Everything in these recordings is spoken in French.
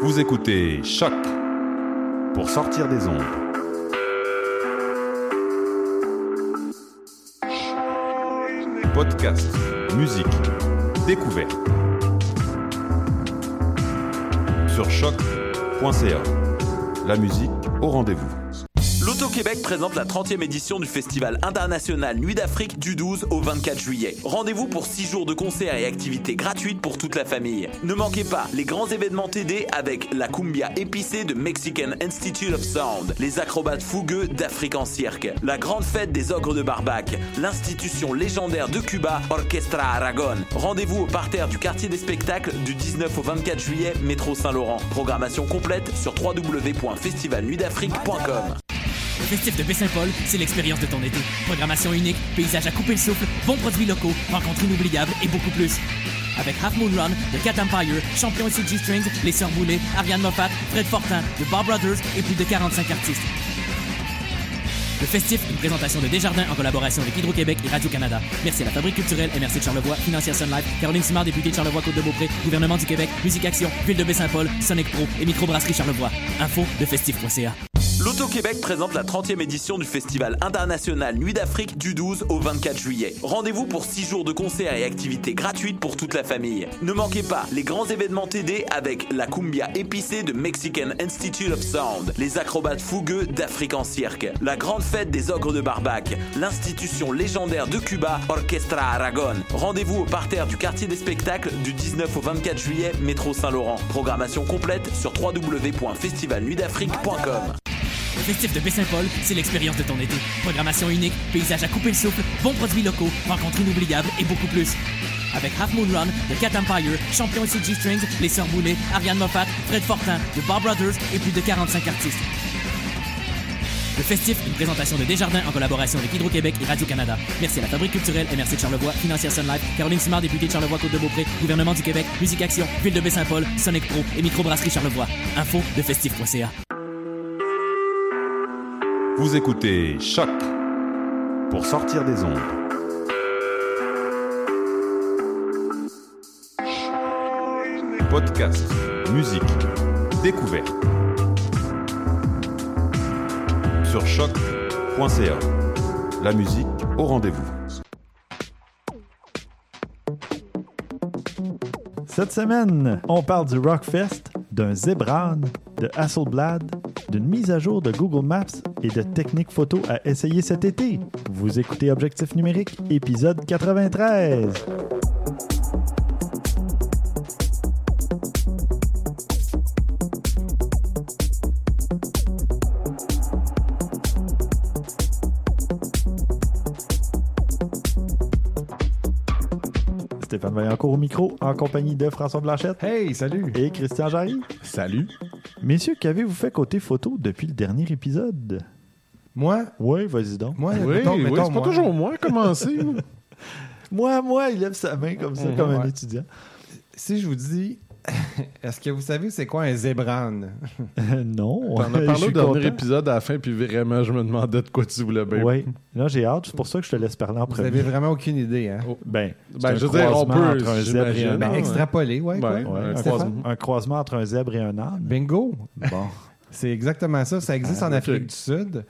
Vous écoutez Choc pour sortir des ombres. Podcast, musique, découverte. Sur choc.ca. La musique au rendez-vous. L'Auto-Québec présente la 30e édition du Festival international Nuit d'Afrique du 12 au 24 juillet. Rendez-vous pour 6 jours de concerts et activités gratuites pour toute la famille. Ne manquez pas les grands événements TD avec la cumbia épicée de Mexican Institute of Sound, les acrobates fougueux d'Afrique en cirque, la grande fête des ogres de Barbac, l'institution légendaire de Cuba, Orchestra Aragon. Rendez-vous au parterre du quartier des spectacles du 19 au 24 juillet, métro Saint-Laurent. Programmation complète sur www.festivalnuitdafrique.com. Festif de Baie-Saint-Paul, c'est l'expérience de ton été. Programmation unique, paysage à couper le souffle, bons produits locaux, rencontres inoubliables et beaucoup plus. Avec Half Moon Run, The Cat Empire, Champion et CG Strings, Les Sœurs Boulay, Ariane Moffat, Fred Fortin, The Bob Brothers et plus de 45 artistes. Le festif, une présentation de Desjardins en collaboration avec Hydro-Québec et Radio-Canada. Merci à la Fabrique culturelle MRC de Charlevoix, Financière Sun Caroline Simard, députée de Charlevoix-Côte-de-Beaupré, Gouvernement du Québec, Musique Action, Ville de Baie-Saint-Paul, Sonic Pro et Microbrasserie Charlevoix. Info de festif.ca. L'Auto-Québec présente la 30e édition du Festival international Nuit d'Afrique du 12 au 24 juillet. Rendez-vous pour 6 jours de concerts et activités gratuites pour toute la famille. Ne manquez pas les grands événements TD avec la cumbia épicée de Mexican Institute of Sound, les acrobates fougueux d'Afrique en cirque, la grande fête des ogres de Barbac, l'institution légendaire de Cuba, Orchestra Aragon. Rendez-vous au parterre du quartier des spectacles du 19 au 24 juillet, métro Saint-Laurent. Programmation complète sur www.festivalnuitdafrique.com. Le festif de Baie-Saint-Paul, c'est l'expérience de ton été. Programmation unique, paysage à couper le souffle, bons produits locaux, rencontres inoubliables et beaucoup plus. Avec Half Moon Run, The Cat Empire, Champion et CG Strings, Les Sœurs Boulay, Ariane Moffat, Fred Fortin, The Bob Brothers et plus de 45 artistes. Le festif, une présentation de Desjardins en collaboration avec Hydro-Québec et Radio-Canada. Merci à la Fabrique culturelle MRC de Charlevoix, Financière Sun Life, Caroline Simard, députée de Charlevoix-Côte-de-Beaupré, Gouvernement du Québec, Musique Action, Ville de Baie-Saint-Paul, Sonic Pro et Microbrasserie Charlevoix. Info de festif.ca. Vous écoutez Choc pour sortir des ondes. Podcast, musique, découverte. Sur choc.ca. La musique au rendez-vous. Cette semaine, on parle du Rockfest, d'un Zebran, de Hasselblad, d'une mise à jour de Google Maps et de techniques photo à essayer cet été. Vous écoutez Objectif numérique, épisode 93. Stéphane Vaillancourt au micro, en compagnie de François Blanchette Hey, salut! et Christian Jarry. Salut! Messieurs, qu'avez-vous fait côté photo depuis le dernier épisode? Moi, Oui, vas-y donc. moi, Oui, mettons, oui, mettons, c'est pas moi. toujours moi commencer. Moi, moi, il lève sa main comme ça, comme un étudiant. Si je vous dis, est-ce que vous savez c'est quoi un zébran? non. T'en as je parlé au dernier content. épisode à la fin, puis vraiment, je me demandais de quoi tu voulais bien. Oui. Là, j'ai hâte. C'est pour ça que je te laisse parler en Vous premier. avez vraiment aucune idée, hein? Oh. Ben, Ben, je veux dire, on croisement peut, entre un zèbre et un. Ben, âne. extrapoler, ouais. quoi? Ouais, Ouais, un croisement. un croisement entre un zèbre et un âne. Bingo! Bon. C'est exactement ça. Ça existe Ah, en ok. Afrique du Sud.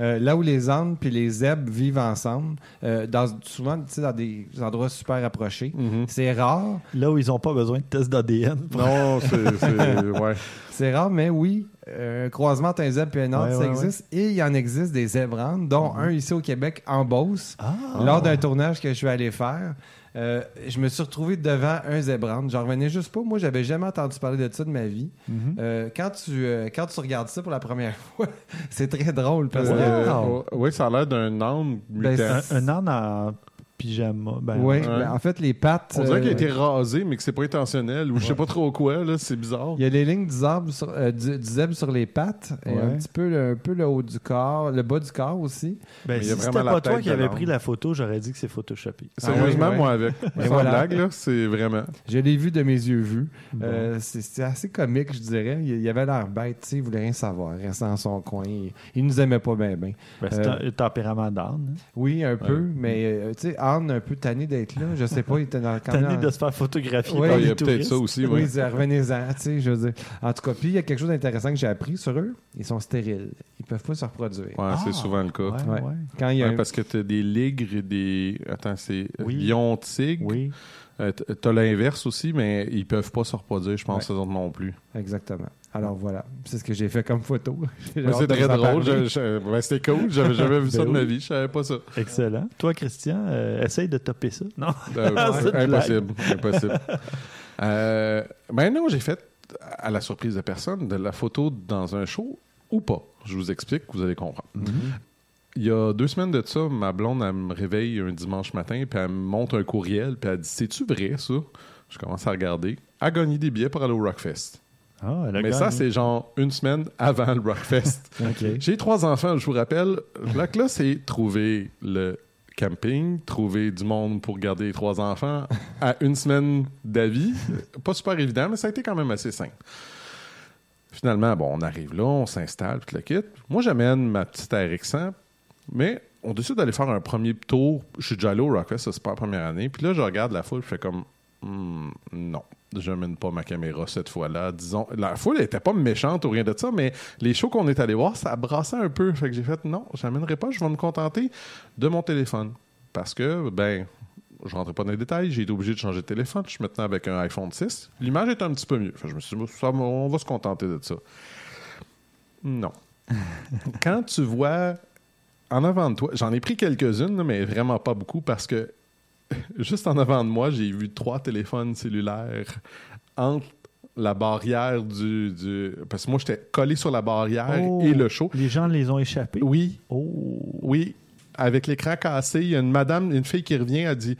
Euh, là où les ânes puis les zèbres vivent ensemble, euh, dans, souvent dans des endroits super rapprochés. Mhm. C'est rare, Là où ils n'ont pas besoin de test d'ADN. pour- Non, c'est. Ouais. c'est rare, mais oui, euh, un croisement entre un zèbre et un Ouais, ça ouais, existe. Et il y en existe des zébrans, dont un ici au Québec, en Beauce. Ah. Lors d'un tournage que je suis allé faire, euh, je me suis retrouvé devant un zébran. J'en revenais juste pas. Moi, j'avais jamais entendu parler de ça de ma vie. Mhm. Euh, quand, tu, euh, quand tu regardes ça pour la première fois, c'est très drôle parce que. Euh. Oui, ça a l'air d'un âne Ben, Un, un âne en pyjama. Ben, Oui, Ouais. ben, en fait, les pattes. On dirait qu'il a euh, été rasé, mais que c'est pas intentionnel, ou je sais pas trop quoi, là, c'est bizarre. Il y a les lignes du sur, euh, du, du zèbre sur les pattes et un petit peu le, un peu le haut du corps, le bas du corps aussi. Ben, Mais si c'était pas toi qui avais pris la photo, j'aurais dit que c'est photoshopé. Sérieusement, Ah oui, moi, avec. Sans voilà. blague, là, c'est vraiment. Je l'ai vu de mes yeux vus. Bon. Euh, c'est- C'était assez comique, je dirais. Il, il avait l'air bête, tu sais, il voulait rien savoir, il restait dans son coin. Il, il nous aimait pas bien, bien. Ben, c'est euh, un, un tempérament d'âne. hein. Oui, un peu, Ouais. mais euh, tu sais, Anne un peu tanné d'être là. Je sais pas, il était dans le Tanné de se faire photographier Oui, par Ah, il y a peut-être ça aussi, Oui, oui. c'est revenez-en, tu sais, je veux dire. En tout cas, puis il y a quelque chose d'intéressant que j'ai appris sur eux. Ils sont stériles. Ils peuvent pas se reproduire. Ouais, Ah, c'est souvent le cas. Ouais, Ouais. ouais. Quand il y a Ouais, un- parce que t'as des ligres et des. Attends, c'est Oui. lion tigre. Oui. Euh, t'as l'inverse aussi, mais ils peuvent pas se reproduire, je pense, Ouais. eux autres non plus. Exactement. Alors voilà, c'est ce que j'ai fait comme photo. C'est très drôle. je- je- ben, C'était cool. J'avais jamais vu Ben ça de ma oui. vie. Je savais pas ça. Excellent. Toi, Christian, euh, essaye de topper ça. Non? Euh, une impossible. Impossible. Euh, ben non, j'ai fait, à la surprise de personne, de la photo dans un show ou pas. Je vous explique, vous allez comprendre. Il y a deux semaines de ça, ma blonde, elle me réveille un dimanche matin, puis elle me montre un courriel, puis elle dit C'est-tu vrai, ça? Je commence à regarder. A gagné des billets pour aller au Rockfest. Ah, elle a Mais ça, c'est genre une semaine avant le Rockfest. J'ai trois enfants, je vous rappelle. Là, là, c'est trouver le camping, trouver du monde pour garder les trois enfants à une semaine d'avis. Pas super évident, mais ça a été quand même assez simple. Finalement, bon, on arrive là, on s'installe, tout le kit. Moi, j'amène ma petite RX100, mais on décide d'aller faire un premier tour. Je suis déjà allé au Rockfest, c'est pas la première année. Puis là, je regarde la foule, je fais comme, Hmm, non, je mène pas ma caméra cette fois-là. Disons, la foule était pas méchante ou rien de ça, mais les shows qu'on est allé voir, ça brassait un peu. Fait que j'ai fait, non, j'amènerai pas, je vais me contenter de mon téléphone. Parce que, ben, je rentrais pas dans les détails, j'ai été obligé de changer de téléphone. Je suis maintenant avec un iPhone 6. L'image est un petit peu mieux. Fait que je me suis dit, ça, on va se contenter de ça. Non. Quand tu vois en avant de toi, j'en ai pris quelques-unes, mais vraiment pas beaucoup parce que juste en avant de moi, j'ai vu trois téléphones cellulaires entre la barrière du, du- Parce que moi, j'étais collé sur la barrière Oh. et le show. Les gens les ont échappés? Oui, Oh. oui. Avec l'écran cassé, il y a une madame, une fille qui revient, elle dit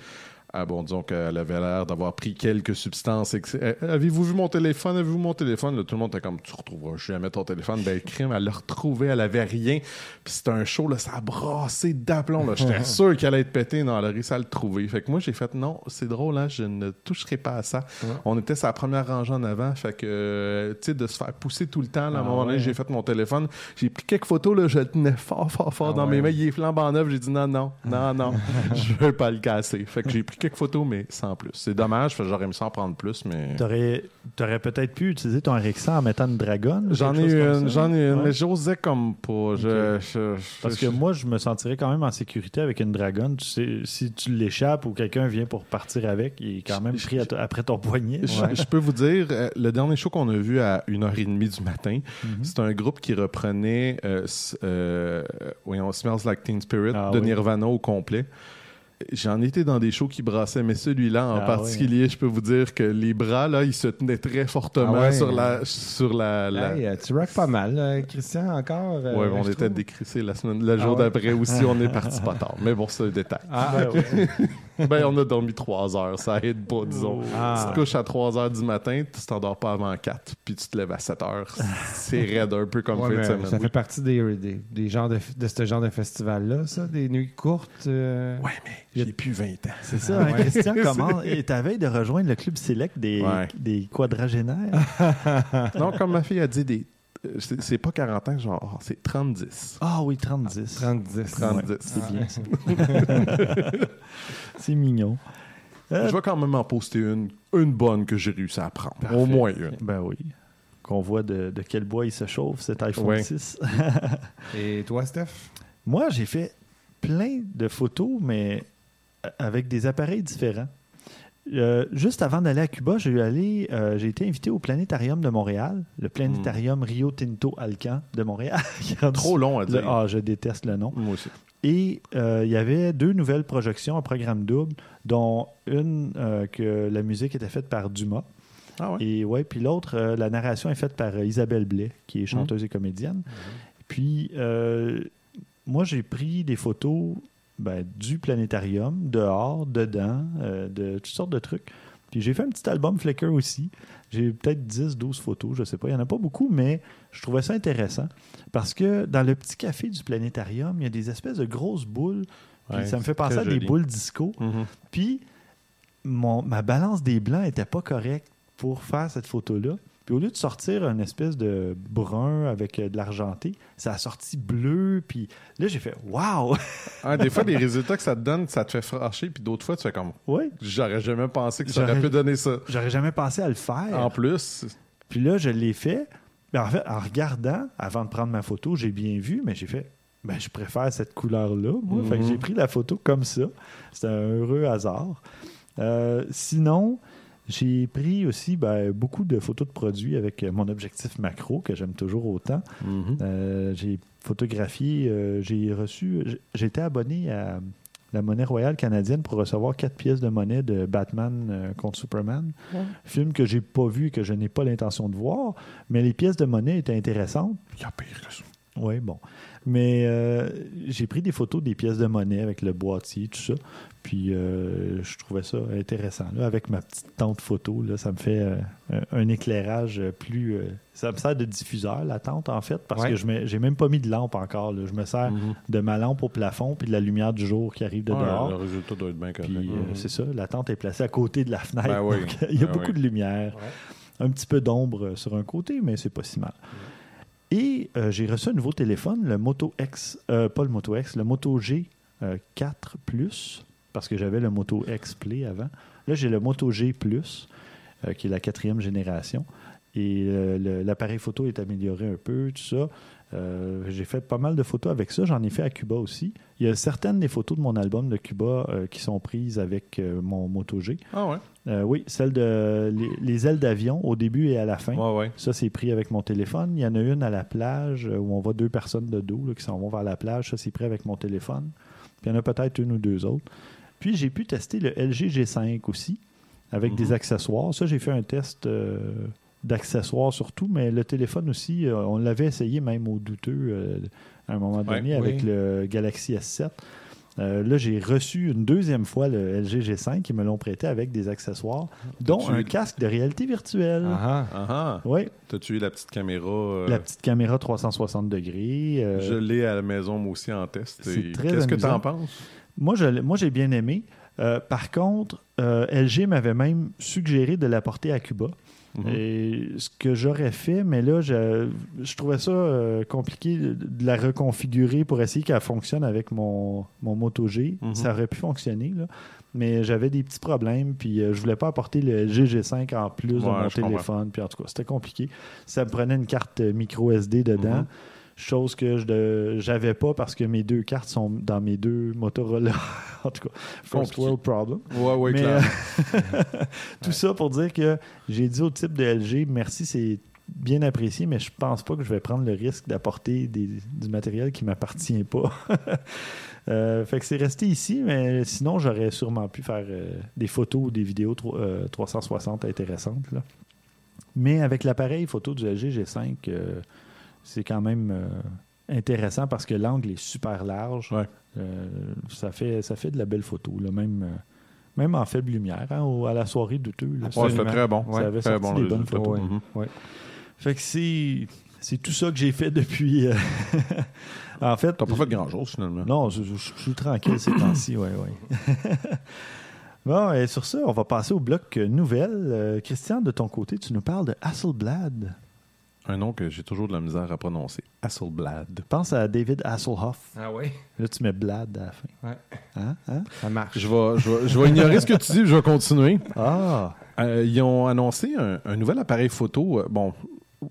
Ah bon, disons qu'elle avait l'air d'avoir pris quelques substances. ex- Euh, Avez-vous vu mon téléphone? Avez-vous mon téléphone? Là, Tout le monde était comme Tu retrouveras jamais ton téléphone. Ben, crime, elle l'a retrouvé, elle avait rien. Puis c'était un show, là, ça a brassé d'aplomb. J'étais sûr qu'elle allait être pétée. Non, elle a réussi à le trouver. Fait que moi, j'ai fait Non, c'est drôle, hein, je ne toucherai pas à ça. On était sa première rangée en avant. Fait que, euh, tu sais, de se faire pousser tout le temps, là, à un Ah moment donné, ouais. j'ai fait mon téléphone. J'ai pris quelques photos, là, je le tenais fort, fort, fort Ah dans ouais. mes mains. Il est flambant neuf. J'ai dit non, non, non, non. je veux pas le casser. Fait que j'ai pris quelques photos, mais sans plus. C'est dommage, j'aurais aimé ça en prendre plus, mais. T'aurais, t'aurais peut-être pu utiliser ton RX100 en mettant une dragonne. J'en ai une, j'en ai une, Ouais. mais j'osais comme pas. Je, je- je- Parce que moi, je me sentirais quand même en sécurité avec une dragonne. Tu sais, si tu l'échappes ou quelqu'un vient pour partir avec, il est quand même pris à après ton poignet. Je, je peux vous dire, euh, le dernier show qu'on a vu à 1h30 du matin, Mhm. c'est un groupe qui reprenait euh, euh, voyons, Smells Like Teen Spirit Ah de oui. Nirvana au complet. J'en étais dans des shows qui brassaient, mais celui-là en Ah particulier, je peux vous dire que les bras, là, ils se tenaient très fortement Ah ouais. sur la. Sur la, la- Hey, euh, tu rock pas mal, euh, Christian, encore. euh, Ouais, on était trouve. décrissé la semaine, le jour Ah ouais? d'après aussi, on est parti pas tard. Mais bon, c'est un détail. Ah, Ben. Ben, on a dormi trois heures, ça aide pas, disons. Ah. Tu te couches à 3 heures du matin, tu t'endors pas avant 4, puis tu te lèves à 7 heures. C'est raide un peu comme Ouais, fin de ça oui. fait partie des, des, des genres de, de ce genre de festival-là, ça, des nuits courtes. euh, Ouais, mais j'ai plus 20 ans. C'est ça, hein, Christian, comment? Et t'avais de rejoindre le club select des, Ouais. des quadragénaires? non, comme ma fille a dit, des... euh, c'est pas 40 ans, genre, oh, c'est 30-10. Ah oui, 30-10. 30-10. 30. Ouais, c'est bien ça. c'est mignon. Euh, Je vais quand même en poster une, une bonne que j'ai réussi à prendre. Parfait. Au moins une. Ben oui. Qu'on voit de, de quel bois il se chauffe, cet iPhone Ouais. 6. Et toi, Steph? Moi, j'ai fait plein de photos, mais avec des appareils différents. Euh, juste avant d'aller à Cuba, j'ai eu allé, euh, j'ai été invité au planétarium de Montréal, le planétarium Rio Tinto Alcan de Montréal. Trop long à dire. ah, je déteste le nom. Moi aussi. Et euh, il y avait deux nouvelles projections, un programme double, dont une que la musique était faite par Dumas. Ah ouais? Et ouais, puis l'autre, la narration est faite par Isabelle Blais, qui est chanteuse et comédienne. Puis euh, moi, j'ai pris des photos ben, du planétarium, dehors, dedans, euh, de toutes sortes de trucs. Puis j'ai fait un petit album Flickr aussi. J'ai peut-être 10, 12 photos, je sais pas. Il n'y en a pas beaucoup, mais je trouvais ça intéressant. Parce que dans le petit café du planétarium, il y a des espèces de grosses boules. Puis Ouais, ça me fait penser à des boules disco. Mhm. Puis, mon, ma balance des blancs était pas correcte pour faire cette photo-là. Puis au lieu de sortir une espèce de brun avec euh, de l'argenté, ça a sorti bleu. Puis là, j'ai fait Waouh! Ah, des fois, les résultats que ça te donne, ça te fait fâcher, puis d'autres fois, tu fais comme Oui, j'aurais jamais pensé que ça aurait pu donner ça. j'aurais jamais pensé à le faire. En plus, Puis là, je l'ai fait. Ben, en fait, en regardant, avant de prendre ma photo, j'ai bien vu, mais j'ai fait ben, je préfère cette couleur-là, moi. Fait que Mhm. j'ai pris la photo comme ça. C'était un heureux hasard. Euh, sinon, j'ai pris aussi ben, beaucoup de photos de produits avec euh, mon objectif macro, que j'aime toujours autant. mhm. Euh, j'ai photographié, euh, j'ai reçu, j- j'ai été abonné à la monnaie royale canadienne pour recevoir quatre pièces de monnaie de Batman euh, contre Superman. Film que j'ai pas vu et que je n'ai pas l'intention de voir, mais les pièces de monnaie étaient intéressantes. il y a pire que ça. Oui, bon. Mais euh, j'ai pris des photos des pièces de monnaie avec le boîtier, tout ça. Puis euh, je trouvais ça intéressant. Là, avec ma petite tente photo, là, ça me fait euh, un, éclairage plus. ça me sert de diffuseur, la tente, en fait, parce Ouais. que je j'ai même pas mis de lampe encore. là. Je me sers Mhm. de ma lampe au plafond puis de la lumière du jour qui arrive de Ouais, dehors. le résultat doit être bien correct. Puis euh, c'est ça, la tente est placée à côté de la fenêtre. Ben oui. donc, il y a Ben beaucoup oui. de lumière. Un petit peu d'ombre sur un côté, mais c'est pas si mal. Et euh, j'ai reçu un nouveau téléphone, le Moto X, euh, pas le Moto X, le Moto G euh, 4 Plus, parce que j'avais le Moto X Play avant. Là, j'ai le Moto G Plus, euh, qui est la quatrième génération. Et euh, l'appareil photo est amélioré un peu, tout ça. Euh, j'ai fait pas mal de photos avec ça. J'en ai fait à Cuba aussi. Il y a certaines des photos de mon album de Cuba euh, qui sont prises avec euh, mon Moto G. Ah ouais? Oui, celle de les, les ailes d'avion au début et à la fin. Ouais, ouais. Ça, c'est pris avec mon téléphone. Il y en a une à la plage où on voit deux personnes de dos là, qui s'en vont vers la plage. Ça, c'est pris avec mon téléphone. Puis il y en a peut-être une ou deux autres. Puis j'ai pu tester le LG G5 aussi avec Mhm. des accessoires. Ça, j'ai fait un test d'accessoires surtout, mais le téléphone aussi, euh, on l'avait essayé même au douteux euh, à un moment Ouais. donné avec Oui. le Galaxy S7. Euh, là, j'ai reçu une deuxième fois le LG G5 qui me l'ont prêté avec des accessoires, dont un eu- casque de réalité virtuelle. Ah, Ah ah. Oui, T'as-tu eu la petite caméra? euh, la petite caméra 360 degrés. euh, Je l'ai à la maison, moi aussi, en test. C'est Et très Qu'est-ce que amusant. t'en penses? Moi, je l'ai- moi, j'ai bien aimé. Euh, par contre, euh, LG m'avait même suggéré de l'apporter à Cuba. Mhm. Et ce que j'aurais fait, mais là, je, je trouvais ça euh, compliqué de, de la reconfigurer pour essayer qu'elle fonctionne avec mon, mon Moto G. Mhm. Ça aurait pu fonctionner, là. mais j'avais des petits problèmes, puis euh, je voulais pas apporter le LG G5 en plus de mon téléphone. Puis en tout cas, c'était compliqué. Ça me prenait une carte euh, micro SD dedans. Mhm. Chose que je j'avais pas parce que mes deux cartes sont dans mes deux Motorola. en tout cas, first world problem. Ouais, ouais, Mais, clair. euh, tout ça pour dire que j'ai dit au type de LG, merci, c'est bien apprécié, mais je pense pas que je vais prendre le risque d'apporter du matériel qui m'appartient pas. Euh, fait que c'est resté ici, mais sinon j'aurais sûrement pu faire euh, des photos ou des vidéos tro- euh, 360 intéressantes. là. Mais avec l'appareil photo du LG G5, euh, c'est quand même euh, intéressant parce que l'angle est super large. Ouais. Euh, ça, fait, ça fait de la belle photo, là, même, euh, même en faible lumière, hein, au- à la soirée douteux. là. Ouais, c'était très bon. Ça avait très sorti bon des bonnes photos. Mhm. Fait que c'est, c'est tout ça que j'ai fait depuis. euh, en fait. T'as pas fait grand-chose, finalement. Non, je, je- je suis tranquille ces temps-ci, oui, oui. bon, et sur ça, on va passer au bloc nouvelles. Euh, Christian, de ton côté, tu nous parles de Hasselblad. Un nom que j'ai toujours de la misère à prononcer. Hasselblad. Pense à David Hasselhoff. ah oui, Là, tu mets Blad à la fin. Ouais. Hein? Hein? ça marche. Je vais, je, vais, je vais ignorer ce que tu dis, puis je vais continuer. Ah! Euh, ils ont annoncé un, un nouvel appareil photo. Euh, Bon,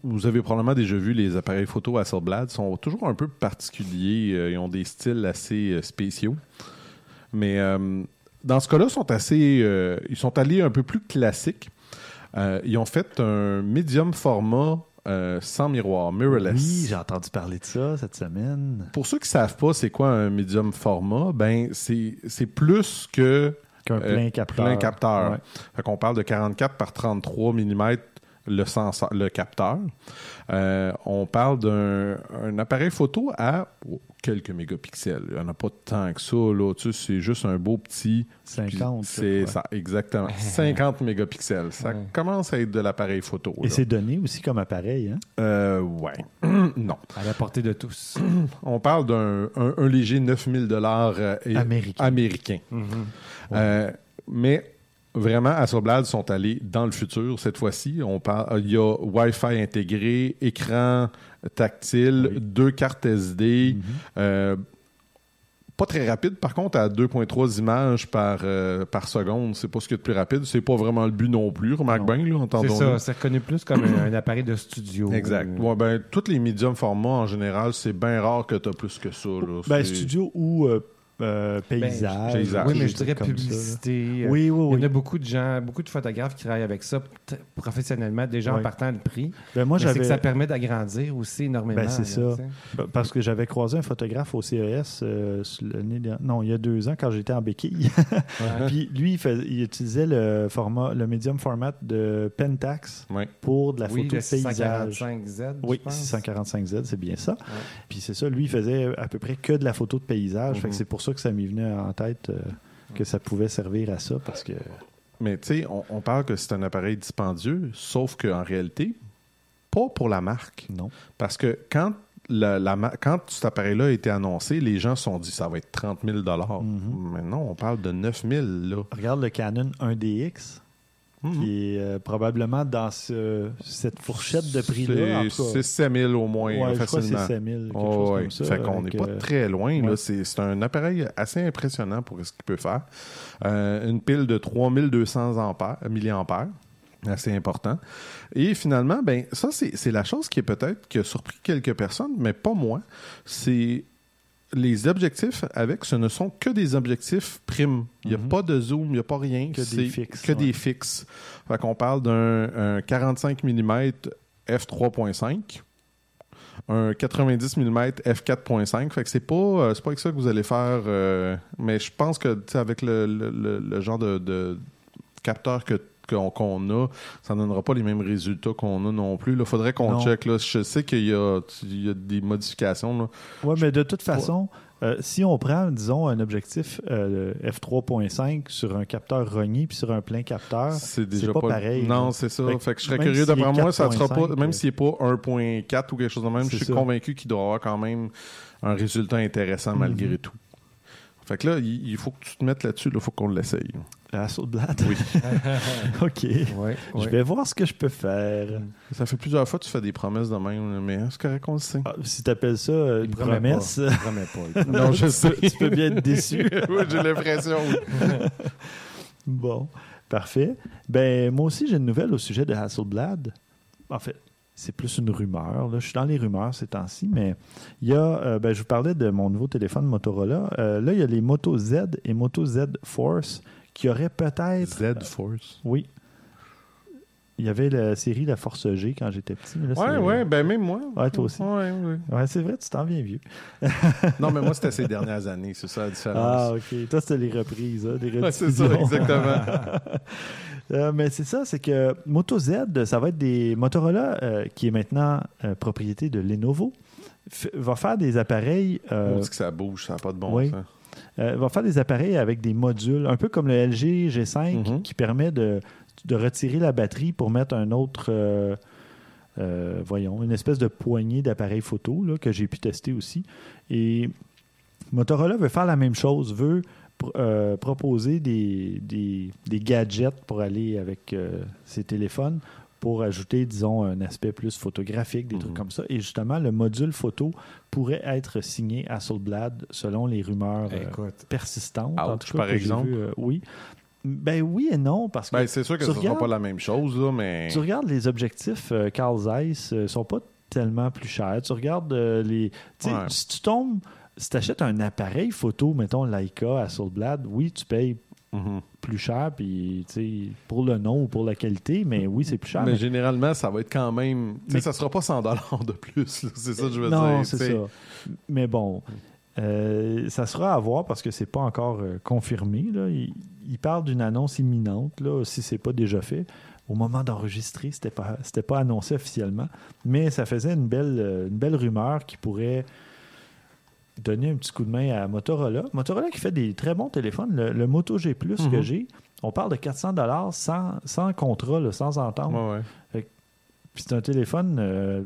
vous avez probablement déjà vu les appareils photo Hasselblad. Ils sont toujours un peu particuliers. Euh, ils ont des styles assez spéciaux. Mais euh, dans ce cas-là, ils sont assez, euh, ils sont allés un peu plus classiques. Euh, ils ont fait un médium format euh, sans miroir, mirrorless. Oui, j'ai entendu parler de ça cette semaine. Pour ceux qui savent pas c'est quoi un médium format, ben c'est plus que Qu'un Euh, plein capteur. plein capteur. Ouais. Fait qu'on parle de 44 par 33 mm le, sensor, le capteur. Euh, on parle d'un un appareil photo à oh, quelques mégapixels. Il n'y en a pas tant que ça. Là. Tu sais, c'est juste un beau petit. 50. C'est ça, exactement. 50 mégapixels. Ça Ouais. commence à être de l'appareil photo. Et c'est donné aussi comme appareil. Hein? Euh, ouais. non. À la portée de tous. On parle d'un un, un léger 9000 dollars Américain. américain. Euh, mais vraiment, Hasselblad sont allés dans le futur cette fois-ci. On parle, il y a Wi-Fi intégré, écran tactile, Oui. deux cartes SD. Mhm. euh, pas très rapide, par contre, à 2.3 images par, euh, par seconde. C'est pas ce qu'il y a de plus rapide. C'est pas vraiment le but non plus, remarque Non. bien, là, C'est entendons ça, c'est reconnu plus comme un, un appareil de studio. Exact. Euh, Ouais, ben, tous les médiums formats, en général, c'est bien rare que tu as plus que ça. Là. Ben, C'est- studio ou euh, euh, paysage. paysage. Oui, mais je dirais publicité. euh, Oui, oui, Il y oui. en a beaucoup de gens, beaucoup de photographes qui travaillent avec ça professionnellement, déjà en Oui. partant le prix. Ben, moi, Mais c'est que j'avais. ça permet d'agrandir aussi énormément. Ben, c'est ça. Parce que j'avais croisé un photographe au CES euh, dernière- non, il y a deux ans quand j'étais en béquille. Puis lui, il, fais- il utilisait le format, le medium format de Pentax Ouais. pour de la oui, photo le de paysage. 645Z. Oui, je pense. 645Z, c'est bien ça. Puis c'est ça, lui, il faisait à peu près que de la photo de paysage. Fait que Mhm. c'est pour ça que ça m'est venu en tête euh, que ça pouvait servir à ça parce que. Mais tu sais, on, on parle que c'est un appareil dispendieux, sauf qu'en réalité, pas pour la marque. Non. Parce que quand, la, quand cet appareil-là a été annoncé, les gens se sont dit ça va être 30 000 Mhm. Maintenant, on parle de 9 000 là. Regarde le Canon 1DX, Mhm. qui est euh, probablement dans ce- cette fourchette de prix-là. C'est tout cas. c'est 7 000 au moins, Ouais, je facilement. c'est 7000, quelque Oh, chose ouais. comme ça. Fait qu'on n'est pas euh, très loin. ouais. C'est c'est un appareil assez impressionnant pour ce qu'il peut faire. Euh, une pile de 3200 ampères, milliampères. Assez important. Et finalement, ben ça, c'est c'est la chose qui est peut-être qui a surpris quelques personnes, mais pas moi. C'est les objectifs avec, ce ne sont que des objectifs primes. Il n'y a Mhm. pas de zoom, il n'y a pas rien. Que des fixes, Que ouais. des fixes. Fait qu'on parle d'un un 45 mm f3.5 un 90 mm f4.5. Fait que c'est pas, euh, pas avec ça que vous allez faire. euh, mais je pense que avec le, le- le- le genre de, de capteur que qu'on a, ça ne donnera pas les mêmes résultats qu'on a non plus. Il faudrait qu'on check. Là. Je sais qu'il y a, il y a des modifications. Oui, mais de toute façon, euh, si on prend, disons, un objectif euh, f3.5 sur un capteur rogné puis sur un plein capteur, C'est déjà pas pareil, Non, c'est ça. Fait Fait que je serais curieux. D'après moi, ça sera 4.5, pas, même euh, s'il n'est pas 1.4 ou quelque chose de même, je suis ça. convaincu qu'il doit avoir quand même un résultat intéressant malgré Mhm. tout. Fait que là, il, il faut que tu te mettes là-dessus. Il faut qu'on l'essaye. La Hasselblad. Oui. OK. Ouais, Je ouais. vais voir ce que je peux faire. Ça fait plusieurs fois que tu fais des promesses de même, mais c'est correct qu'on le sait? Ah, si tu appelles ça euh, Il une promet promesse, pas. Il promet pas. il promet Non, je sais. tu peux bien être déçu. oui, j'ai l'impression. Bon, parfait. Ben, moi aussi, j'ai une nouvelle au sujet de Hasselblad. En fait, c'est plus une rumeur. Là. Je suis dans les rumeurs ces temps-ci, mais il y a, euh, ben, je vous parlais de mon nouveau téléphone Motorola. Euh, là, il y a les Moto Z et Moto Z Force qui auraient peut-être. Z-Force. Oui. Il y avait la série La Force G quand j'étais petit. mais là, Ouais, ben même moi. Ouais, toi aussi. Ouais, ouais. Ouais, c'est vrai, tu t'en viens vieux. Non, mais moi, c'était ces dernières années, c'est ça la différence. Ah, OK. Toi, c'était les reprises, hein, les Ouais, c'est ça, exactement. Euh, mais c'est ça, c'est que Moto Z, ça va être des Motorola, euh, qui est maintenant euh, propriété de Lenovo, va faire des appareils. euh, On dit que ça bouge, ça n'a pas de bon oui. sens. Euh, va faire des appareils avec des modules, un peu comme le LG G5, Mhm. qui permet de, de retirer la batterie pour mettre un autre. euh, euh, voyons, une espèce de poignée d'appareils photo là, que j'ai pu tester aussi. Et Motorola veut faire la même chose, veut euh, proposer des, des- des gadgets pour aller avec ses téléphones pour ajouter, disons, un aspect plus photographique, des trucs Mhm. comme ça. Et justement, le module photo pourrait être signé Hasselblad selon les rumeurs euh, Écoute, persistantes. en Ouch, tout cas, par exemple. euh, oui. Ben oui et non, parce que Ben, c'est sûr que ce ne sera pas la même chose, là, mais. tu regardes les objectifs euh, Carl Zeiss, euh, sont pas tellement plus chers. Tu regardes euh, les. tu sais, Ouais. Si tu tombes, si tu achètes un appareil photo, mettons Leica à Soulblad, oui, tu payes Mhm. plus cher puis, pour le nom ou pour la qualité, mais oui, c'est plus cher. Mais mais- généralement, ça va être quand même. Mais- ça sera pas 100 de plus. C'est ça que je veux non, dire. c'est ça. Mais bon, euh, ça sera à voir parce que c'est pas encore euh, confirmé. Là. Il, il parle d'une annonce imminente, là, si c'est pas déjà fait. Au moment d'enregistrer, c'était pas pas annoncé officiellement, mais ça faisait une belle euh, une belle rumeur qui pourrait donner un petit coup de main à Motorola. Motorola qui fait des très bons téléphones. Le, le Moto G Plus que Mhm. j'ai, on parle de 400 dollars sans, sans contrat, là, sans entente. Ouais, ouais. Puis c'est un téléphone euh,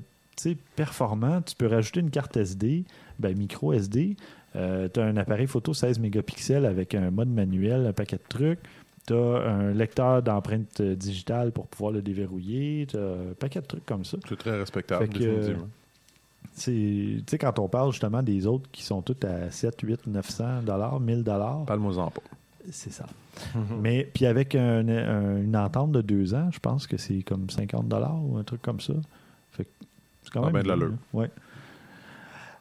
performant. Tu peux rajouter une carte SD, ben, micro SD. tu as un appareil photo 16 mégapixels avec un mode manuel, un paquet de trucs. tu as un lecteur d'empreintes euh, digitales pour pouvoir le déverrouiller. Tu as un paquet de trucs comme ça. C'est très respectable, que, définitivement. C'est- Tu sais, quand on parle justement des autres qui sont toutes à 7, 8, 900 dollars, 1000 dollars, Parle-moi-en pas. c'est ça. Mais puis avec un- un- une entente de deux ans, je pense que c'est comme 50 dollars ou un truc comme ça. Fait c'est quand Ah, même ben de l'allure. Ouais.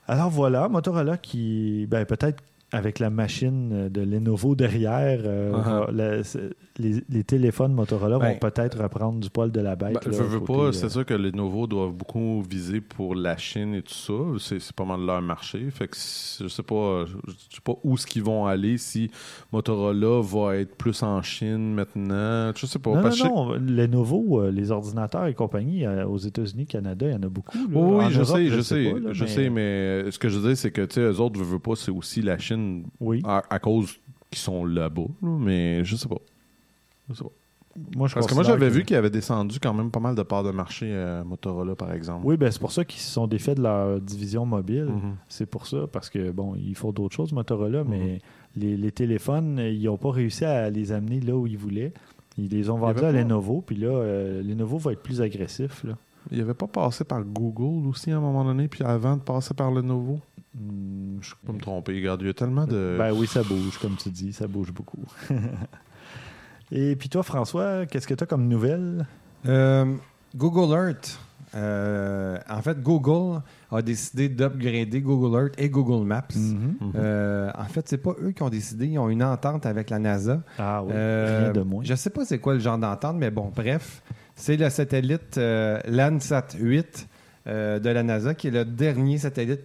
Alors voilà, Motorola qui, ben peut-être avec la machine de Lenovo derrière, euh, la- c'est- les, les téléphones Motorola Ben, vont peut-être reprendre du poil de la bête. Ben, là, veux, veux côté, pas, euh, c'est sûr que les nouveaux doivent beaucoup viser pour la Chine et tout ça. C'est, pas mal leur marché. Fait que je sais pas, je, je sais pas où ce qu'ils vont aller si Motorola va être plus en Chine maintenant. Je sais pas. Non, non, que je non. Lenovo, euh, les ordinateurs et compagnie, euh, aux États-Unis, Canada, il y en a beaucoup. là. Oui, En je Europe, sais, je, sais, pas, là, je mais- sais, mais ce que je veux dire, c'est que, tu sais, eux autres, veux, veux pas, c'est aussi la Chine Oui. à, à cause qu'ils sont là-bas, là, mais je sais pas. Pas. Moi, je Parce que moi, j'avais que- vu qu'il avait descendu quand même pas mal de parts de marché à Motorola, par exemple. Oui, ben c'est pour ça qu'ils se sont défaits de leur division mobile. Mhm. C'est pour ça, parce que, bon, ils font d'autres choses, Motorola, Mhm. mais les, les téléphones, euh, ils n'ont pas réussi à les amener là où ils voulaient. Ils les ont vendus à pas- Lenovo, puis là, euh, Lenovo va être plus agressif. Là. Il avait pas passé par Google aussi à un moment donné, puis avant de passer par Lenovo? Hmm, Je peux me tromper, regarde, il y a tellement de... Ben oui, ça bouge, comme tu dis, ça bouge beaucoup. Et puis toi, François, qu'est-ce que tu as comme nouvelle? Euh, Google Earth. euh, en fait, Google a décidé d'upgrader Google Earth et Google Maps. Mhm. Mhm. Euh, en fait, c'est pas eux qui ont décidé. Ils ont une entente avec la NASA. Ah oui, rien de moins. Je sais pas c'est quoi le genre d'entente, mais bon, bref. C'est le satellite Landsat 8 euh, de la NASA, qui est le dernier satellite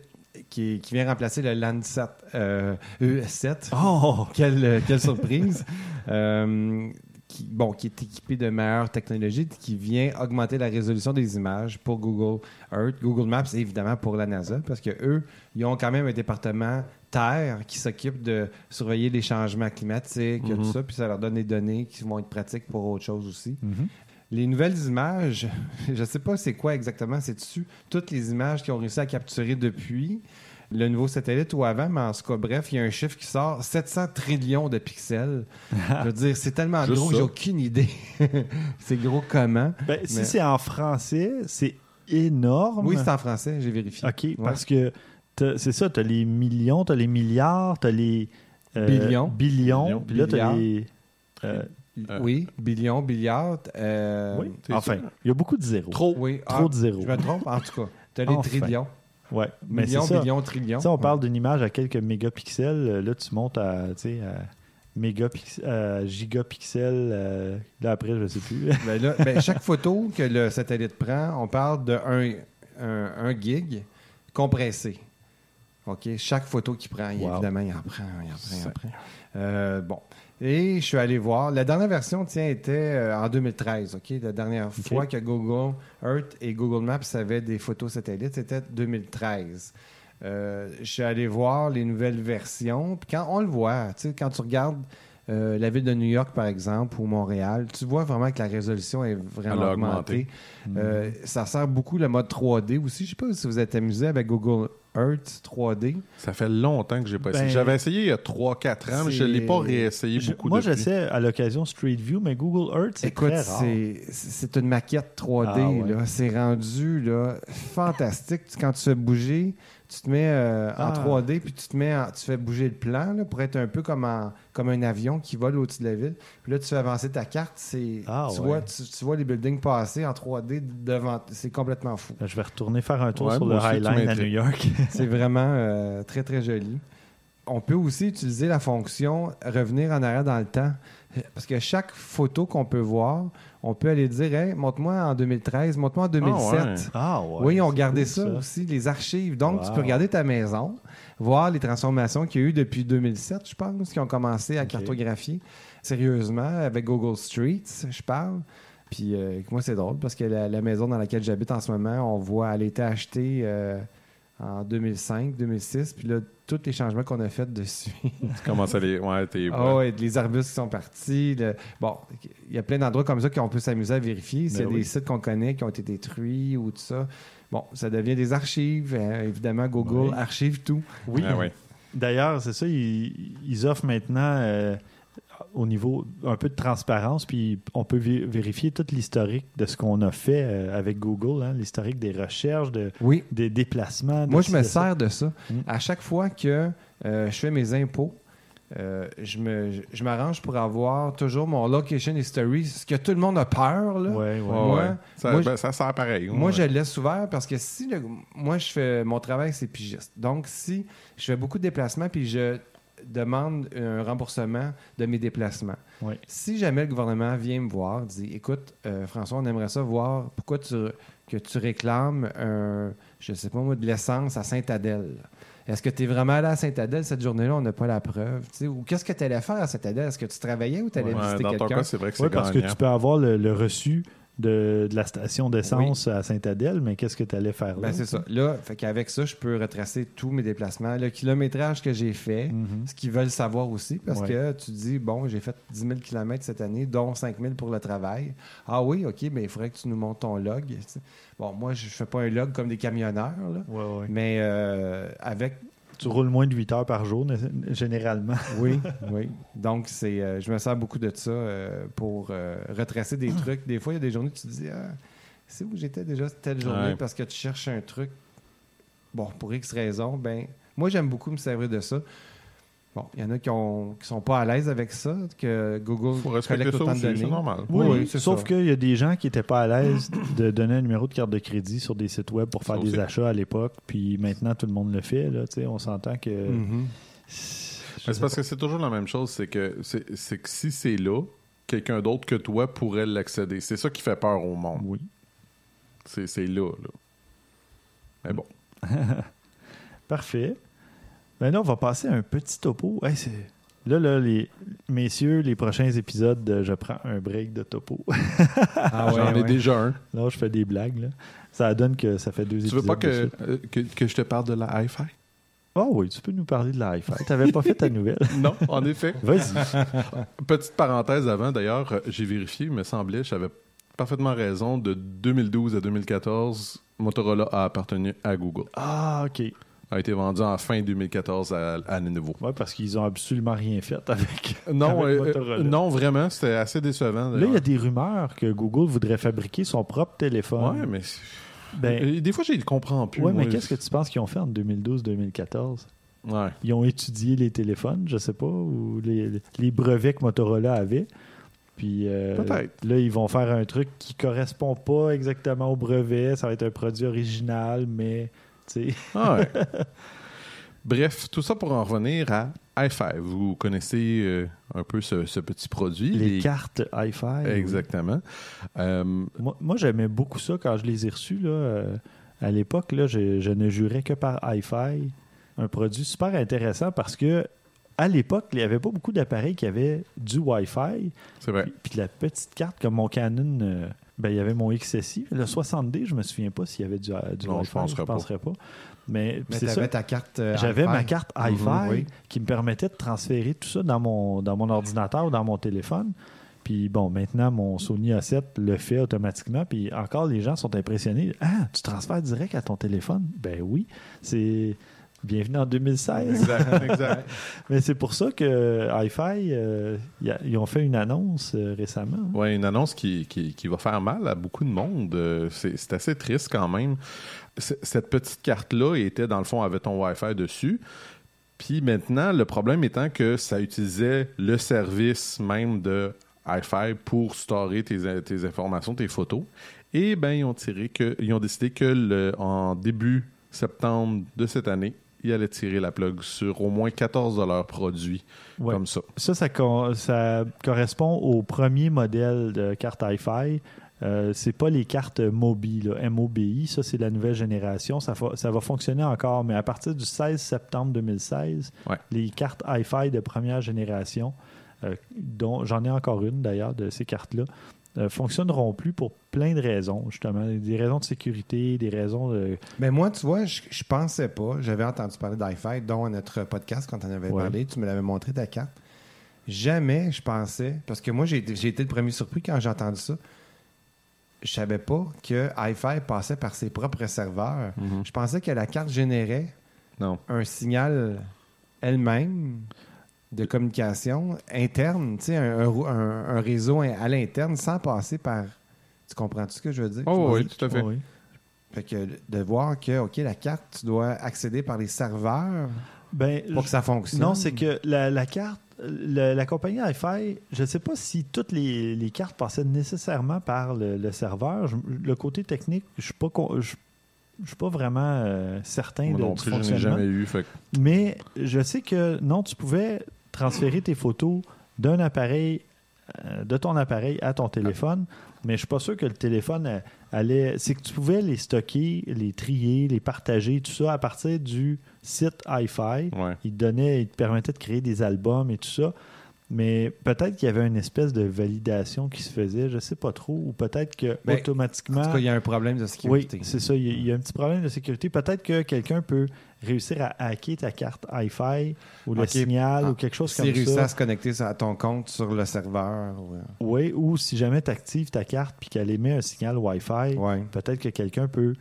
qui, qui vient remplacer le Landsat euh, ES7. Oh! Quelle, euh, quelle surprise! Euh, qui, bon, qui est équipé de meilleures technologies, qui vient augmenter la résolution des images pour Google Earth, Google Maps et évidemment pour la NASA, parce que eux, ils ont quand même un département Terre qui s'occupe de surveiller les changements climatiques, tout ça, puis ça leur donne des données qui vont être pratiques pour autre chose aussi. Mhm. Les nouvelles images, je ne sais pas c'est quoi exactement, c'est dessus toutes les images qu'ils ont réussi à capturer depuis le nouveau satellite ou avant, mais en tout cas, bref, il y a un chiffre qui sort 700 trillions de pixels. je veux dire, c'est tellement Juste gros j'ai aucune idée. c'est gros comment. Ben, si c'est en français, c'est énorme. Oui, c'est en français, j'ai vérifié. OK, Ouais. parce que t'as- c'est ça, tu as les millions, tu as les milliards, tu as les euh, Billions. billions, Billions, puis là, tu as les. euh, Euh, Oui, billions, milliards. euh, oui, enfin, sûr. il y a beaucoup de zéros. Trop. oui, Trop ah, de zéros. Je me trompe, en tout cas. Tu as les Enfin. trillions. Ouais, mais Millions, c'est ça. billions, trillions. Tu sais, on Ouais. parle d'une image à quelques mégapixels. euh, Là, tu montes à, tu sais, à mégapix- à gigapixels. euh, là, après, je sais plus. Ben là, ben, chaque photo que le satellite prend, on parle de 1 un, un gig compressé. OK? Chaque photo qu'il prend, Wow. évidemment, il en prend, il en prend, il en prend. Euh, bon. Et je suis allé voir. La dernière version, tiens, était euh, en 2013. OK? La dernière fois que Google Earth et Google Maps avaient des photos satellites, c'était 2013. Euh, je suis allé voir les nouvelles versions. Puis quand on le voit, tu sais, quand tu regardes euh, la ville de New York, par exemple, ou Montréal, tu vois vraiment que la résolution est vraiment augmentée. augmenté. Euh, ça sert beaucoup le mode 3D aussi. Je sais pas si vous êtes amusé avec Google Earth 3D. Ça fait longtemps que j'ai pas essayé. Ben, J'avais essayé il y a 3-4 ans, mais je ne l'ai pas réessayé Je- beaucoup moi, j'essaie à l'occasion Street View, mais Google Earth, c'est Écoute, très rare. c'est c'est une maquette 3D. Ah ouais. C'est rendu là, fantastique. Quand tu fais bouger, tu te mets euh, en Ah. 3D, puis tu te mets en- tu fais bouger le plan là, pour être un peu comme, en- comme un avion qui vole au-dessus de la ville. Puis là, tu fais avancer ta carte. c'est Ah tu, ouais. vois, tu, tu vois les buildings passer en 3D devant. C'est complètement fou. Je vais retourner faire un tour Ouais, sur le High Line à. New York. C'est vraiment euh, très, très joli. On peut aussi utiliser la fonction revenir en arrière dans le temps. Parce que chaque photo qu'on peut voir, on peut aller dire Hey, montre-moi en 2013, montre-moi en 2007. ouais. Ah ouais. oui, on cool, ça, aussi, les archives. Donc, tu peux regarder ta maison, voir les transformations qu'il y a eu depuis 2007, je pense, qui ont commencé à cartographier sérieusement avec Google Streets, je parle. Puis euh, moi, c'est drôle parce que la, la maison dans laquelle j'habite en ce moment, on voit, elle a été achetée euh, en 2005, 2006. Puis là, tous les changements qu'on a faits dessus. Tu commences à les. Ouais, t'es. Ah ouais, les arbustes qui sont partis. le- Bon, il y a plein d'endroits comme ça qu'on peut s'amuser à vérifier. S'il y a Ben des oui. sites qu'on connaît qui ont été détruits ou tout ça. Bon, ça devient des archives. hein. évidemment, Google Oui. archive tout. Oui. Ah ouais. D'ailleurs, c'est ça, ils, ils offrent maintenant, euh, au niveau un peu de transparence, puis on peut vé- vérifier tout l'historique de ce qu'on a fait euh, avec Google, hein, l'historique des recherches, de, Oui. des déplacements. de Moi, je me sers de ça. Mm. À chaque fois que euh, je fais mes impôts, euh, je me- je- je m'arrange pour avoir toujours mon location history, ce que tout le monde a peur. Là. Ouais, ouais. Ouais, Moi- ouais. Ça, moi, je- ben, ça sert pareil. Moi, ouais. je le laisse ouvert parce que si le- moi, je fais mon travail, c'est pigiste. Donc, si je fais beaucoup de déplacements puis je demande un remboursement de mes déplacements, Ouais. si jamais le gouvernement vient me voir, dit écoute, euh, François, on aimerait ça voir pourquoi tu, que tu réclames un, je sais pas moi, de l'essence à Sainte-Adèle. Est-ce que tu es vraiment allé à Sainte-Adèle cette journée-là? On n'a pas la preuve. Ou qu'est-ce que tu allais faire à Sainte-Adèle? Est-ce que tu travaillais ou tu allais Ouais, visiter dans ton quelqu'un? cas, c'est vrai que c'est Oui, parce que tu peux avoir le, le reçu de, de la station d'essence à Saint-Adèle, mais qu'est-ce que tu allais faire là? Ben, c'est ça. Là, fait qu'avec ça, je peux retracer tous mes déplacements, le kilométrage que j'ai fait, Mhm. ce qu'ils veulent savoir aussi, parce Ouais. que tu dis, bon, j'ai fait 10 000 km cette année, dont 5 000 pour le travail. Ah oui, OK, mais il faudrait que tu nous montes ton log. Bon, moi, je fais pas un log comme des camionneurs, là, Ouais, ouais. mais euh, avec... Tu roules moins de 8 heures par jour, né- généralement. Oui, oui. Donc, c'est, euh, je me sers beaucoup de ça euh, pour euh, retracer des trucs. Des fois, il y a des journées où tu te dis, ah, c'est où j'étais déjà telle journée Ouais. parce que tu cherches un truc. Bon, pour X raisons, ben, moi, j'aime beaucoup me servir de ça. Bon, il y en a qui ne sont pas à l'aise avec ça, que Google faut respecter collecte ça autant aussi, de c'est données. normal. Oui, oui, c'est sauf qu'il y a des gens qui n'étaient pas à l'aise de donner un numéro de carte de crédit sur des sites web pour faire Ça des aussi. achats à l'époque, puis maintenant tout le monde le fait. Là, tu sais, on s'entend que. Mhm. Mais c'est parce que c'est toujours la même chose, c'est que c'est c'est que si c'est là, quelqu'un d'autre que toi pourrait l'accéder. C'est ça qui fait peur au monde. Oui. C'est c'est là, là. Mais bon. Parfait. Ben là, on va passer à un petit topo. Hey, c'est- là, là, les messieurs, les prochains épisodes, de je prends un break de topo. Ah ouais, J'en ai ouais. déjà un. là, je fais des blagues. Là. Ça donne que ça fait deux Tu épisodes. veux pas de que, euh, que, que je te parle de la hi-fi? Ah oui, tu peux nous parler de la hi-fi. Tu n'avais pas fait ta nouvelle? non, en effet. Vas-y. Petite parenthèse avant, d'ailleurs, euh, j'ai vérifié, il me semblait, j'avais parfaitement raison, de 2012 à 2014, Motorola a appartenu à Google. Ah, OK. A été vendu en fin 2014 à, à Lenovo. Ouais, parce qu'ils ont absolument rien fait avec. Non, avec euh, Motorola. euh, non, vraiment, c'était assez décevant. Là, il y a des rumeurs que Google voudrait fabriquer son propre téléphone. Ouais, mais Ben, euh, des fois, je ne comprends plus. ouais, mais qu'est-ce que tu penses qu'ils ont fait en 2012-2014? Ouais. Ils ont étudié les téléphones, je sais pas, ou les, les brevets que Motorola avait. Puis euh, Peut-être. là, ils vont faire un truc qui correspond pas exactement au brevet. Ça va être un produit original, mais. Ah ouais. Bref, tout ça pour en revenir à i5. Vous connaissez euh, un peu ce, ce petit produit. Les cartes hi-fi. Exactement. Euh, Moi, moi, j'aimais beaucoup ça quand je les ai reçus. Là, euh, à l'époque, je, je ne jurais que par hi-fi. Un produit super intéressant parce que à l'époque, il n'y avait pas beaucoup d'appareils qui avaient du Wi-Fi. c'est vrai. Puis, puis la petite carte comme mon Canon, ben, il y avait mon XSI. Le 60D, je me souviens pas s'il y avait du, du Non, je Wi-Fi. penserais pas. penserais pas. Mais, Mais c'est tu ça. avais ta carte. euh, J'avais ma carte hi-fi Mhm, oui. qui me permettait de transférer tout ça dans mon, dans mon ordinateur ou dans mon téléphone. Puis bon, maintenant, mon Sony A7 le fait automatiquement. Puis encore, les gens sont impressionnés. Ah, tu transfères direct à ton téléphone? Ben oui. C'est bienvenue en 2016. Exact, exact. Mais c'est pour ça que hi-fi, euh, y a- ils ont fait une annonce euh, récemment. Ouais, une annonce qui, qui, qui va faire mal à beaucoup de monde. Euh, C'est c'est assez triste quand même. Cette petite carte-là était, dans le fond, avait ton Wi-Fi dessus. Puis maintenant, le problème étant que ça utilisait le service même de Hi-Fi pour storer tes, tes informations, tes photos. Et ben ils ont tiré que, ils ont décidé que le, en début septembre de cette année, ils allaient tirer la plug sur au moins 14 de leurs produits Ouais. comme ça. Ça, ça, co- ça correspond au premier modèle de carte hi-fi. Euh, c'est pas les cartes MOBI, là, MOBI, ça c'est la nouvelle génération. Ça, va fonctionner encore, mais à partir du 16 septembre 2016, Ouais. les cartes hi-fi de première génération, euh, dont j'en ai encore une d'ailleurs de ces cartes-là, euh, fonctionneront plus pour plein de raisons, justement. Des raisons de sécurité, des raisons de. Mais moi, tu vois, je, je pensais pas. J'avais entendu parler d'i-Fi, dont à notre podcast, quand on avait Ouais. parlé, tu me l'avais montré ta carte. Jamais je pensais, parce que moi, j'ai été- j'ai été le premier surpris quand j'ai entendu ça. Je savais pas que hi-Fi passait par ses propres serveurs. Mhm. Je pensais que la carte générait Non. un signal elle-même. De communication interne, tu sais, un, un- un- un réseau à l'interne sans passer par. Tu comprends-tu ce que je veux dire? Oh, oui, tout à fait. Oui. Fait que de voir que, OK, la carte, tu dois accéder par les serveurs Ben, pour que ça fonctionne. Non, c'est que la, la carte, la, la compagnie Hi-Fi, je ne sais pas si toutes les, les cartes passaient nécessairement par le, le serveur. Je- le côté technique, je ne suis pas, con- je, je suis pas vraiment euh, certain Moi de, non du plus, je fonctionnement. jamais eu. Fait Mais je sais que non, tu pouvais transférer tes photos d'un appareil, euh, de ton appareil à ton téléphone, mais je suis pas sûr que le téléphone euh, allait. C'est que tu pouvais les stocker, les trier, les partager, tout ça à partir du site hi-fi. Ouais. Il te donnait, il te permettait de créer des albums et tout ça. Mais peut-être qu'il y avait une espèce de validation qui se faisait, je sais pas trop, ou peut-être que Ben, automatiquement. En tout cas, il y a un problème de Oui, sécurité. c'est ça. Il y, a, il y a un petit problème de sécurité. Peut-être que quelqu'un peut réussir à hacker ta carte Wi-Fi ou le signal Ah. ou quelque chose comme ça. à se connecter à ton compte sur le serveur. ouais. Oui, ou si jamais tu actives ta carte puis qu'elle émet un signal Wi-Fi, Ouais. peut-être que quelqu'un peut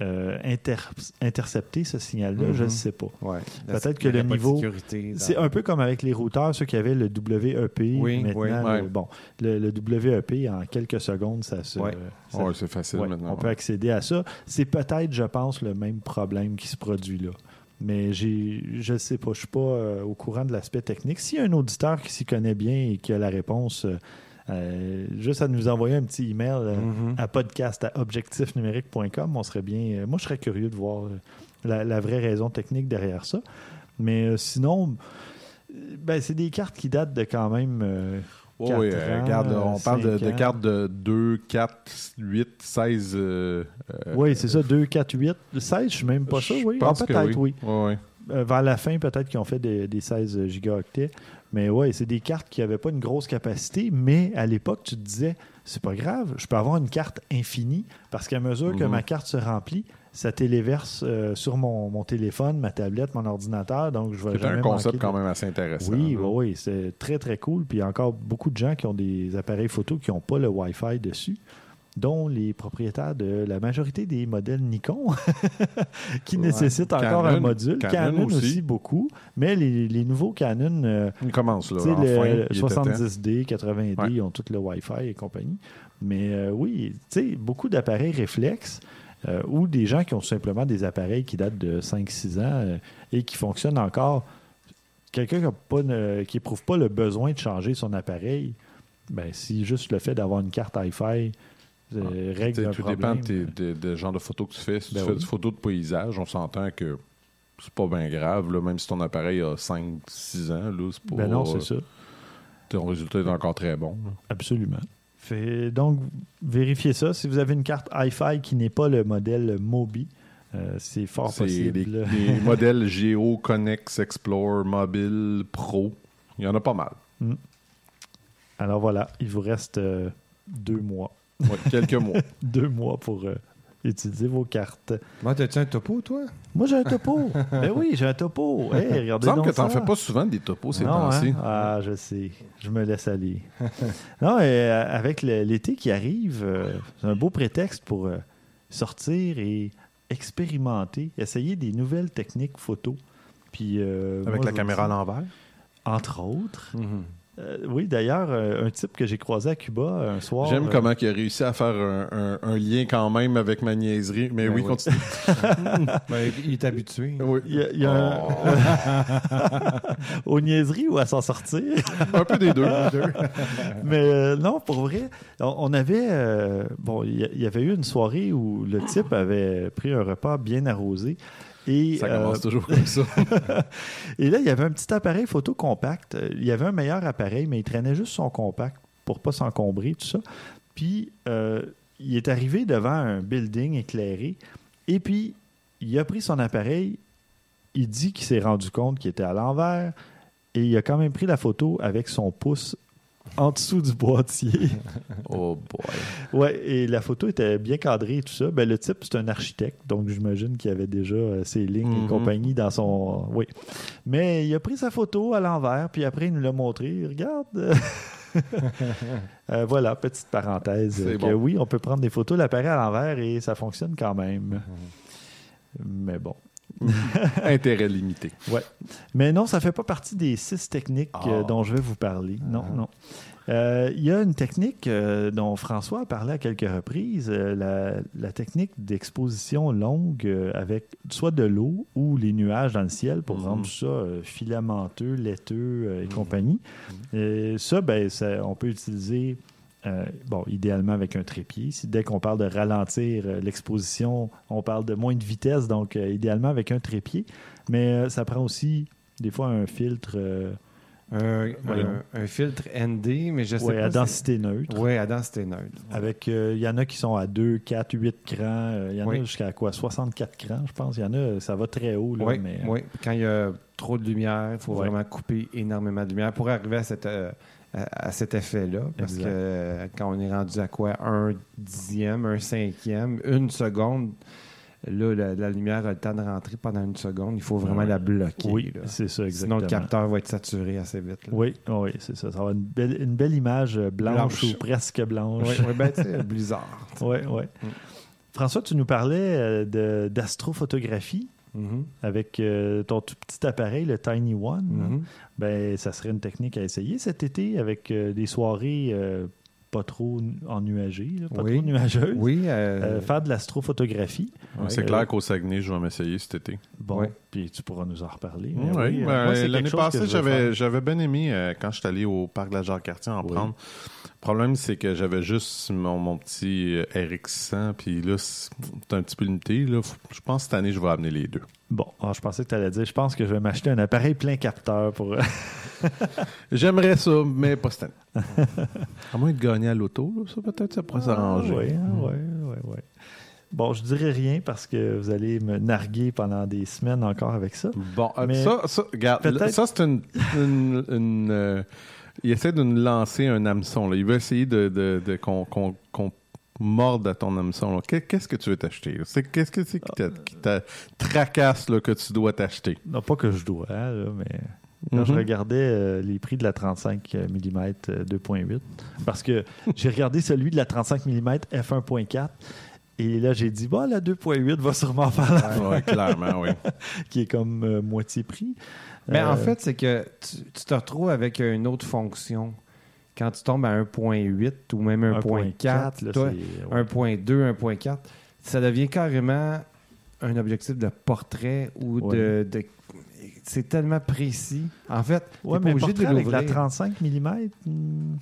euh, inter- intercepter ce signal-là. Je ne Mhm. sais pas. Ouais. Peut-être que le niveau- C'est un peu comme avec les routeurs, ceux qui avaient le WEP. Oui, maintenant, oui. le- bon, le, le WEP, en quelques secondes, ça se. Ouais, c'est facile ouais, maintenant. on peut accéder à ça. C'est peut-être, je pense, le même problème qui se produit là. Mais j'ai, je ne sais pas, je suis pas euh, au courant de l'aspect technique. S'il y a un auditeur qui s'y connaît bien et qui a la réponse, euh, euh, juste à nous envoyer un petit email euh, Mhm. à podcast à objectifnumérique.com, on serait bien. euh, moi, je serais curieux de voir euh, la, la vraie raison technique derrière ça. Mais sinon, ben, c'est des cartes qui datent de quand même. ans, regarde, on parle de, cartes de 2, 4, 8, 16. euh, euh, oui, c'est ça, 2, 4, 8. 16, je suis même pas sûr, oui. Ah, peut-être, oui. Ouais, ouais. Euh, vers la fin, peut-être qu'ils ont fait des, des 16 gigaoctets. Mais ouais, c'est des cartes qui n'avaient pas une grosse capacité, mais à l'époque, tu te disais, c'est pas grave, je peux avoir une carte infinie, parce qu'à mesure que Mhm. ma carte se remplit, ça téléverse euh, sur mon, mon téléphone, ma tablette, mon ordinateur, donc je vais C'est un concept de- quand même assez intéressant. Oui, là. oui, oui, c'est très, très cool. Puis il y a encore beaucoup de gens qui ont des appareils photo qui n'ont pas le Wi-Fi dessus, dont les propriétaires de la majorité des modèles Nikon, qui Ouais. nécessitent encore un module. Canon Canon, aussi. aussi. beaucoup. Mais les, les nouveaux Canon, euh, Il commence, là. tu sais, Enfin, le il était temps. 70D, 80D, Ouais. ils ont tout le Wi-Fi et compagnie. Mais euh, oui, tu sais, beaucoup d'appareils réflexes euh, ou des gens qui ont simplement des appareils qui datent de 5-6 ans et qui fonctionnent encore. Quelqu'un qui a pas ne- qui éprouve pas le besoin de changer son appareil, ben, si juste le fait d'avoir une carte Wi-Fi euh, règle un Tout problème. dépend de, tes- de- de genre de photos que tu fais. Si Ben tu fais des photos de paysage, on s'entend que c'est pas bien grave. Là, même si ton appareil a 5-6 ans, là, c'est pas, Ben non, c'est ça. ton résultat est encore très bon. là. Absolument. Fait, donc, vérifiez ça. Si vous avez une carte Hi-Fi qui n'est pas le modèle Mobi, euh, c'est fort C'est les, possible. les modèles Geo, Connex, Explore, Mobile, Pro. Il y en a pas mal. Alors voilà, il vous reste euh, deux mois. Ouais, quelques mois. Deux mois pour euh, utiliser vos cartes. Moi, t'as-tu un topo, toi? Moi, j'ai un topo. ben oui, j'ai un topo. Hey, Il me regardez semble donc que tu n'en ça. fais pas souvent des topos ces Non, temps-ci. hein? Ah, je sais. Je me laisse aller. non, et, euh, avec l'été qui arrive, euh, c'est un beau prétexte pour euh, sortir et expérimenter, essayer des nouvelles techniques photo. Puis, euh, Avec moi, la caméra à l'envers? Entre autres. Euh, oui, d'ailleurs, euh, un type que j'ai croisé à Cuba euh, un soir. J'aime euh, comment il a réussi à faire un, un- un lien quand même avec ma niaiserie. Mais Ben oui, oui. continue. Ben, il est habitué. Oui. Il y a, il y a un- aux niaiseries ou à s'en sortir? Un peu des deux. Mais euh, non, pour vrai, on, on avait. euh, bon, il y, a- il y avait eu une soirée où le type avait pris un repas bien arrosé. Et, Ça commence euh, toujours comme ça. et là, il y avait un petit appareil photo compact. Il y avait un meilleur appareil, mais il traînait juste son compact pour pas s'encombrer, tout ça. Puis, euh, il est arrivé devant un building éclairé. Et puis, il a pris son appareil. Il dit qu'il s'est rendu compte qu'il était à l'envers. Et il a quand même pris la photo avec son pouce en dessous du boîtier. Oh boy. Ouais, et la photo était bien cadrée et tout ça. Ben, le type, c'est un architecte, donc j'imagine qu'il avait déjà euh, ses lignes et Mhm. compagnie dans son. Oui. Mais il a pris sa photo à l'envers, puis après, il nous l'a montré. Regarde. Euh, voilà, petite parenthèse. Que bon. Oui, on peut prendre des photos l'appareil à l'envers et ça fonctionne quand même. Mais bon. Intérêt limité. Ouais. Mais non, ça fait pas partie des six techniques euh, Ah. dont je vais vous parler. Non, non. Euh, Il y a une technique euh, dont François a parlé à quelques reprises, euh, la, la technique d'exposition longue avec soit de l'eau ou les nuages dans le ciel pour Mhm. rendre ça filamenteux, laiteux et compagnie. Et ça, ben, ça, on peut utiliser, euh, bon, idéalement avec un trépied. Si dès qu'on parle de ralentir euh, l'exposition, on parle de moins de vitesse, donc euh, idéalement avec un trépied. Mais ça prend aussi des fois un filtre Un, Voyons. un- un filtre ND, mais je sais ouais, pas. à densité neutre. Oui, à densité neutre. Avec, il y en a qui sont à 2, 4, 8 crans. Il y en a jusqu'à quoi 64 crans, je pense. Il y en a, ça va très haut. Là, Oui, mais, oui. Quand il y a trop de lumière, il faut vraiment couper énormément de lumière pour arriver à, cette, à, cet effet-là. Parce Exact. que euh, quand on est rendu à quoi? Un dixième, un cinquième, une seconde, là, la, la lumière a le temps de rentrer pendant une seconde. Il faut vraiment la bloquer. Oui, c'est ça, Sinon, exactement. le capteur va être saturé assez vite. là. Oui, oui, c'est ça. Ça va être une belle, une belle image euh, blanche, Blanche. ou presque blanche. Oui, oui, ben, sais, Blizzard. Oui, oui. Mm. François, tu nous parlais euh, Mhm, avec euh, ton tout petit appareil, le Tiny One. mhm. Ben, ça serait une technique à essayer cet été avec euh, des soirées euh, pas trop nu- ennuagées, là, pas Oui. trop nuageuses. Oui, euh, Euh, faire de l'astrophotographie. C'est Euh, clair qu'au Saguenay, je vais m'essayer cet été. Bon, Ouais. puis tu pourras nous en reparler. Oui, Mais oui, euh, ben, c'est quelque l'année passée, j'avais, bien aimé euh, quand je suis allé au parc de la Jacques-Cartier en Oui. prendre. Le problème, c'est que j'avais juste mon, mon petit euh, RX100, puis là, c'est un petit peu limité. Là. Je pense que cette année, je vais amener les deux. Bon, ah, je pensais que tu allais dire, je pense que je vais m'acheter un appareil plein capteur pour... J'aimerais ça, mais pas cette année. à moins de gagner à l'auto, là, ça peut-être, ça pourrait s'arranger. Oui, oui, oui, oui. Bon, je dirais rien parce que vous allez me narguer pendant des semaines encore avec ça. Bon, euh, Mais ça, ça, regarde, ça, c'est une. une- une, euh, il essaie de nous lancer un hameçon. Là. Il veut essayer de, de- de- qu'on, qu'on- qu'on morde à ton hameçon. Qu'est-ce que tu veux t'acheter? qu'est-ce que c'est qui, t'a tracasse là, que tu dois t'acheter? Non, pas que je dois, hein, là, mais quand je Mhm. regardais euh, les prix de la 35 mm 2.8, parce que j'ai regardé celui de la 35 mm f1.4, et là j'ai dit, bon, la 2.8 va sûrement faire la Oui, clairement, oui. qui est comme euh, moitié prix. Mais en Euh, fait, c'est que tu, tu te retrouves avec une autre fonction. Quand tu tombes à 1.8 ou même 1.4, là, toi, c'est- ouais. 1.2, 1.4, ça devient carrément un objectif de portrait ou Ouais. de, de- C'est tellement précis. En fait, Ouais, mais obligé de portrait avec la l'ouvrir. 35 mm,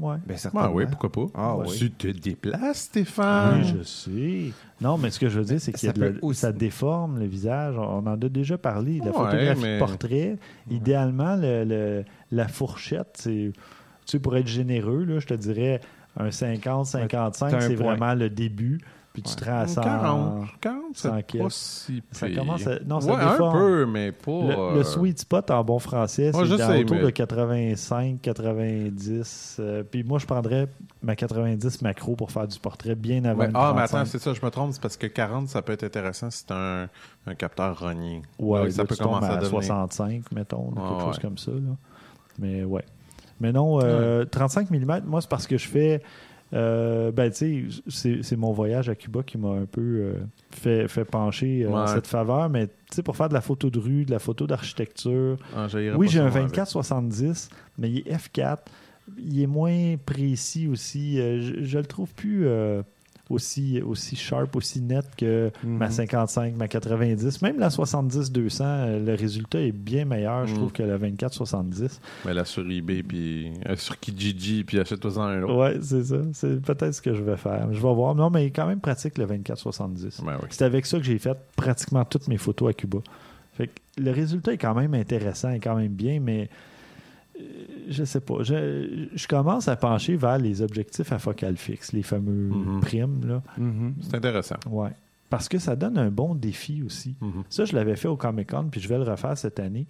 ouais. Ben, Ah oui, pourquoi pas? Ah oui. Tu te déplaces, Stéphane? Oui, je sais. Non, mais ce que je veux dire, c'est que Ça aussi- déforme le visage. On en a déjà parlé. La Ouais, photographie mais- portrait, idéalement, le- le- la fourchette, c'est, tu sais, pour être généreux, là, je te dirais un 50, 55, t'as un c'est point. vraiment le début. Puis tu te rends à 100. 40, 40, c'est 100 pas si Ça commence à- non, ça ouais, un peu, mais pas... Le, le euh, sweet spot en bon français, c'est autour mais- de 85, 90. euh, puis moi, je prendrais ma 90 macro pour faire du portrait bien avant Ouais, ah, mais 35. attends, c'est ça, je me trompe, c'est parce que 40, ça peut être intéressant si c'est un, un capteur rogné. Ouais, Là, ça là, peut commencer à, à, devenir. 65, mettons, Ah, quelque chose ouais. comme ça. là. Mais ouais. Mais non, euh, 35 mm, moi, c'est parce que je fais. Euh, ben, tu sais, c'est- mon voyage à Cuba qui m'a un peu euh, fait, fait pencher euh, cette faveur. Mais tu sais, pour faire de la photo de rue, de la photo d'architecture, Ah, oui, j'ai un moi, avec. 24-70, mais il est F4. Il est moins précis aussi. Euh, je, je le trouve plus aussi, aussi sharp, aussi net que ma Mhm. 55, ma 90. Même la 70-200, euh, le résultat est bien meilleur, je Mhm. trouve, que la 24-70. Mais là, sur eBay, puis euh, sur Kijiji, puis achète-toi un autre. Ouais, c'est ça. C'est peut-être ce que je vais faire. Je vais voir. Non, mais il est quand même pratique, le 24-70. Ben oui. C'est avec ça que j'ai fait pratiquement toutes mes photos à Cuba. Fait que le résultat est quand même intéressant et quand même bien, mais je sais pas. Je, je commence à pencher vers les objectifs à focale fixe, les fameux Mhm. primes. Là. Mhm. C'est intéressant. Ouais. Parce que ça donne un bon défi aussi. Mhm. Ça, je l'avais fait au Comic Con, puis je vais le refaire cette année.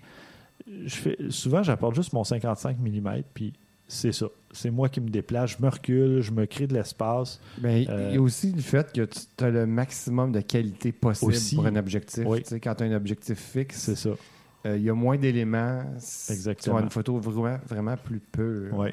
Je fais, souvent, j'apporte juste mon 55 mm, puis c'est ça. C'est moi qui me déplace, je me recule, je me crée de l'espace. Ben, il Euh, y a aussi le fait que tu as le maximum de qualité possible Aussi. pour un objectif. Oui. Tu sais, quand tu as un objectif fixe, C'est ça. Euh, il y a moins d'éléments. c- Tu Exactement. as une photo vraiment, vraiment plus pure. Ouais.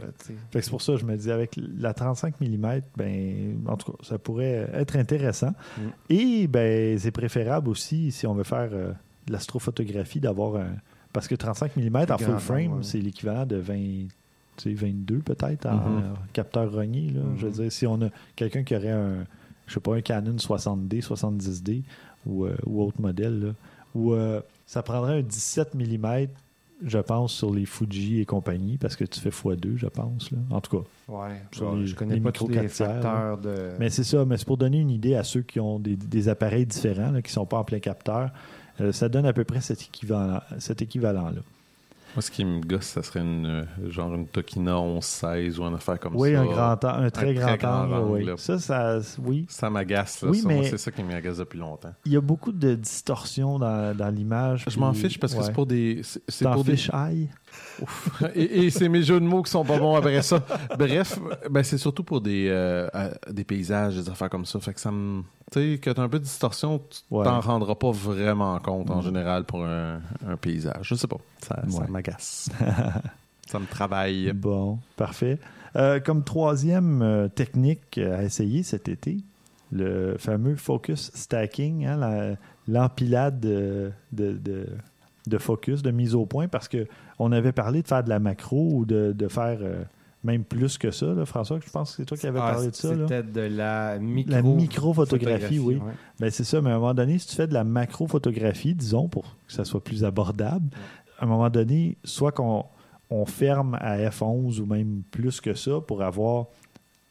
c'est pour ça que je me dis, avec la 35 mm, ben, en tout cas, ça pourrait être intéressant. Mm. Et ben, c'est préférable aussi si on veut faire euh, de l'astrophotographie d'avoir un. Parce que 35 mm en full frame, ouais. c'est l'équivalent de 20, tu sais, 22 peut-être en Mhm. euh, capteur rogné. là. Je veux Mhm. dire, si on a quelqu'un qui aurait un, je sais pas, un Canon 60D, 70D ou, euh, ou autre modèle, là, ou euh, ça prendrait un 17 mm, je pense, sur les Fuji et compagnie, parce que tu fais x2, je pense. là. En tout cas. Ouais, Sur je- les- je connais les pas tous les 4 tiers, facteurs de. Mais c'est ça, mais c'est pour donner une idée à ceux qui ont des, des appareils différents, là, qui ne sont pas en plein capteur. Euh, ça donne à peu près cet équivalent, cet équivalent-là. Moi, ce qui me gosse, ça serait une, euh, genre une Tokina 11-16 ou une affaire comme Oui, ça. un, grand, an- un très Un grand, très grand angle. oui. Ça, ça, oui. Ça m'agace. Oui, mais- c'est ça qui m'agace depuis longtemps. Il y a beaucoup de distorsion dans, dans l'image. Je m'en fiche parce que c'est pour des. C'est pour des. fiches aïe? Et et c'est mes jeux de mots qui sont pas bons après ça. Bref, ben c'est surtout pour des, euh, des paysages, des affaires comme ça. Fait que ça me. Tu sais, que t'as un peu de distorsion, tu Ouais. t'en rendras pas vraiment compte en Mm. général pour un, un paysage. Je sais pas. Ça, ça m'agace. ça me travaille. Bon, parfait. Euh, comme troisième euh, technique à essayer cet été, le fameux focus stacking, hein, la- l'empilade de, de, de- de focus, de mise au point, parce que on avait parlé de faire de la macro ou de, de faire euh, même plus que ça, là, François. Je pense que c'est toi qui avais Ah, parlé de ça. C'était de la micro. La micro-photographie, oui. ouais. Ben, c'est ça, mais à un moment donné, si tu fais de la macro-photographie, disons, pour que ça soit plus abordable, à un moment donné, soit qu'on on ferme à F11 ou même plus que ça pour avoir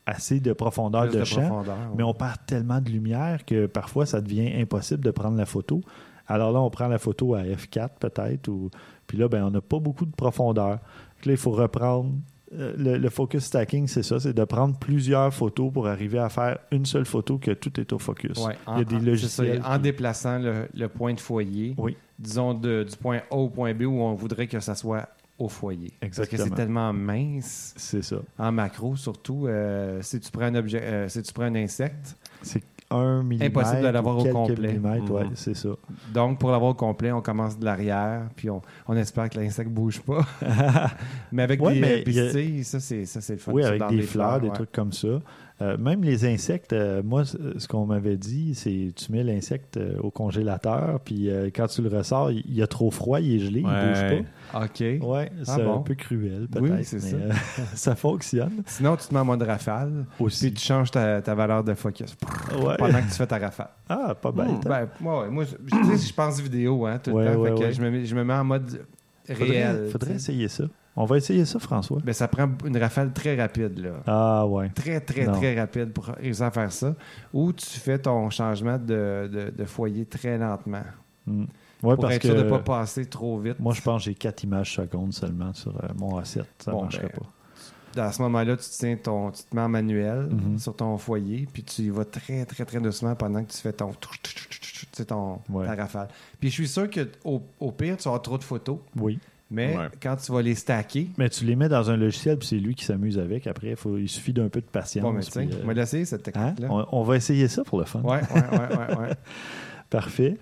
assez de profondeur de, de champ, profondeur, ouais. mais on perd tellement de lumière que parfois ça devient impossible de prendre la photo. Alors là, on prend la photo à F4 peut-être, ou puis là, ben, on n'a pas beaucoup de profondeur. Puis là, il faut reprendre. euh, Le, le focus stacking, c'est ça, c'est de prendre plusieurs photos pour arriver à faire une seule photo que tout est au focus. Ouais, Il y a des en- en- logiciels En déplaçant le, le point de foyer, Oui. disons de- du point A au point B où on voudrait que ça soit au foyer. Parce que Exactement. c'est tellement mince, C'est ça. en macro surtout, euh, si, tu prends un objet, euh, si tu prends un insecte, C'est Impossible de l'avoir au complet. millimètres, ouais, Mhm. c'est ça. donc pour l'avoir au complet, on commence de l'arrière, puis on, on espère que l'insecte bouge pas. mais avec Ouais, des mais il y a- pistilles, ça c'est ça c'est le fun. Oui, avec des fleurs, des ouais. trucs comme ça. Euh, même les insectes, euh, moi, ce qu'on m'avait dit, c'est tu mets l'insecte euh, au congélateur, puis quand tu le ressors, il, il y a trop froid, il est gelé, il Ouais. bouge OK. pas. Ouais, Ah c'est bon? un peu cruel, Oui, peut-être. c'est mais, ça. ça fonctionne Sinon, tu te mets en mode rafale, aussi. puis tu changes ta, ta valeur de focus Ouais. pendant que tu fais ta rafale. Ah, pas bête. hein? Ben, ouais, moi, je, je- pense vidéo, hein, tout le temps. fait que je, me mets, je me mets en mode faudrait réel. faudrait sais. essayer ça. On va essayer ça, François. Ben, ça prend une rafale très rapide, là. Ah, ouais. Très, très, Non. très rapide pour réussir à faire ça. Ou tu fais ton changement de, de- de foyer très lentement. Mm. Ouais, pour parce être que sûr de ne pas passer trop vite. moi, je pense que j'ai 4 images secondes seulement sur euh, mon A7. Ça ne Bon, marcherait ben, pas. À ce moment-là, tu, tiens ton, tu te mets en manuel Mhm. sur ton foyer, puis tu y vas très, très, très doucement pendant que tu fais ton, tu sais, ton Ouais. ta rafale. Puis je suis sûr que au, pire, tu avoir trop de photos, Oui. Mais Ouais. quand tu vas les stacker, Mais tu les mets dans un logiciel, puis c'est lui qui s'amuse avec. Après, il faut- il suffit d'un peu de patience. bon, mais tu sais, puis, euh, on va l'essayer cette hein? technique-là. on, on va essayer ça pour le fun. Ouais, ouais, ouais, ouais, ouais. Parfait.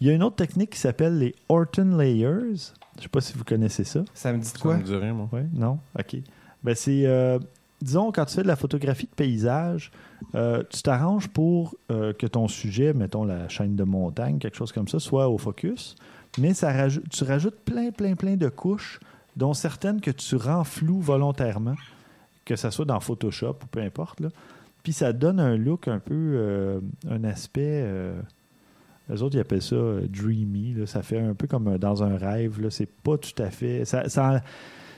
Il y a une autre technique qui s'appelle les Orton Layers. Je ne sais pas si vous connaissez ça. Ça me dit de Ça quoi? me dit rien, moi. Oui, non? OK. Ben, c'est, euh, disons, quand tu fais de la photographie de paysage, euh, tu t'arranges pour euh, que ton sujet, mettons la chaîne de montagne, quelque chose comme ça, soit au focus, mais ça tu rajoutes plein, plein, plein de couches, dont certaines que tu rends floues volontairement, que ce soit dans Photoshop ou peu importe. Là. Puis ça donne un look un peu, euh, un aspect... euh, les autres, ils appellent ça euh, dreamy. là. Ça fait un peu comme euh, dans un rêve. C'est pas tout à fait... Ça,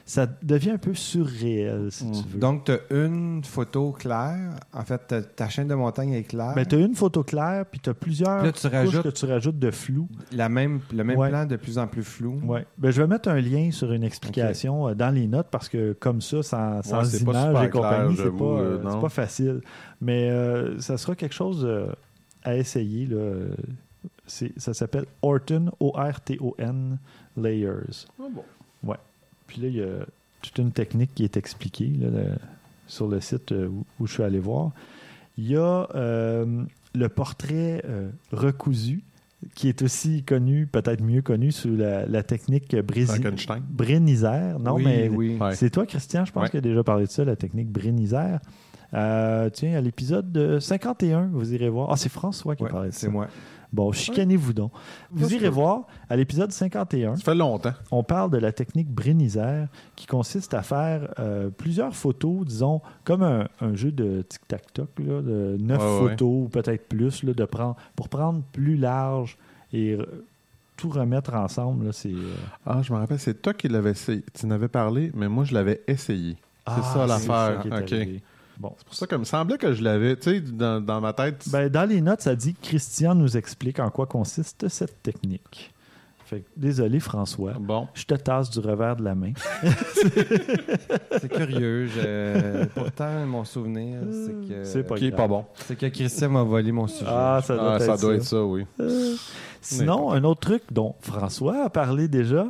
ça devient un peu surréel, si tu veux. Mm. Donc, tu as une photo claire. En fait, ta chaîne de montagne est claire. Ben, tu as une photo claire, puis tu as plusieurs Là, tu couches rajoutes- que tu rajoutes de flou. La même, le même Ouais. plan de plus en plus flou. Ouais. Ben, je vais mettre un lien sur une explication euh, dans les notes parce que comme ça, sans, sans images et compagnie, c'est pas, euh, euh, pas facile. Mais euh, ça sera quelque chose euh, à essayer. Là. Ça s'appelle Orton, O-R-T-O-N Layers. Ah bon. Ouais. Puis là, il y a toute une technique qui est expliquée là, le- sur le site euh, où, où je suis allé voir. Il y a euh, le portrait euh, recousu, qui est aussi connu, peut-être mieux connu, sous la, la technique. Brénisère. Non, oui, mais oui. C'est toi, Christian, je pense, Ouais. qui a déjà parlé de ça, la technique Brénisère. Euh, tiens, à l'épisode de 51, vous irez voir. Ah, c'est François qui Ouais, parlait de ça. c'est moi. Bon, chicanez-vous donc. Vous irez voir, à l'épisode 51, Ça fait longtemps. on parle de la technique Brénisère qui consiste à faire euh, plusieurs photos, disons, comme un, un jeu de tic-tac-toc, de neuf Ouais, ouais. photos ou peut-être plus, là, de prendre, pour prendre plus large et tout remettre ensemble. là, C'est euh, Ah, je me rappelle, c'est toi qui l'avais essayé. Tu en avais parlé, mais moi, je l'avais essayé. C'est ah, ça l'affaire. OK. Bon. C'est pour ça que me semblait que je l'avais, tu sais, dans, dans ma tête. Ben, dans les notes, ça dit Christian nous explique en quoi consiste cette technique. Fait que, désolé, François. Bon. Je te tasse du revers de la main. C'est curieux. je- Pourtant, mon souvenir, c'est que. C'est pas Qui est grave. pas bon. C'est que Christian m'a volé mon sujet. Ah, ça doit Ah, être ça doit ça. être ça, oui. Sinon, un autre truc dont François a parlé déjà,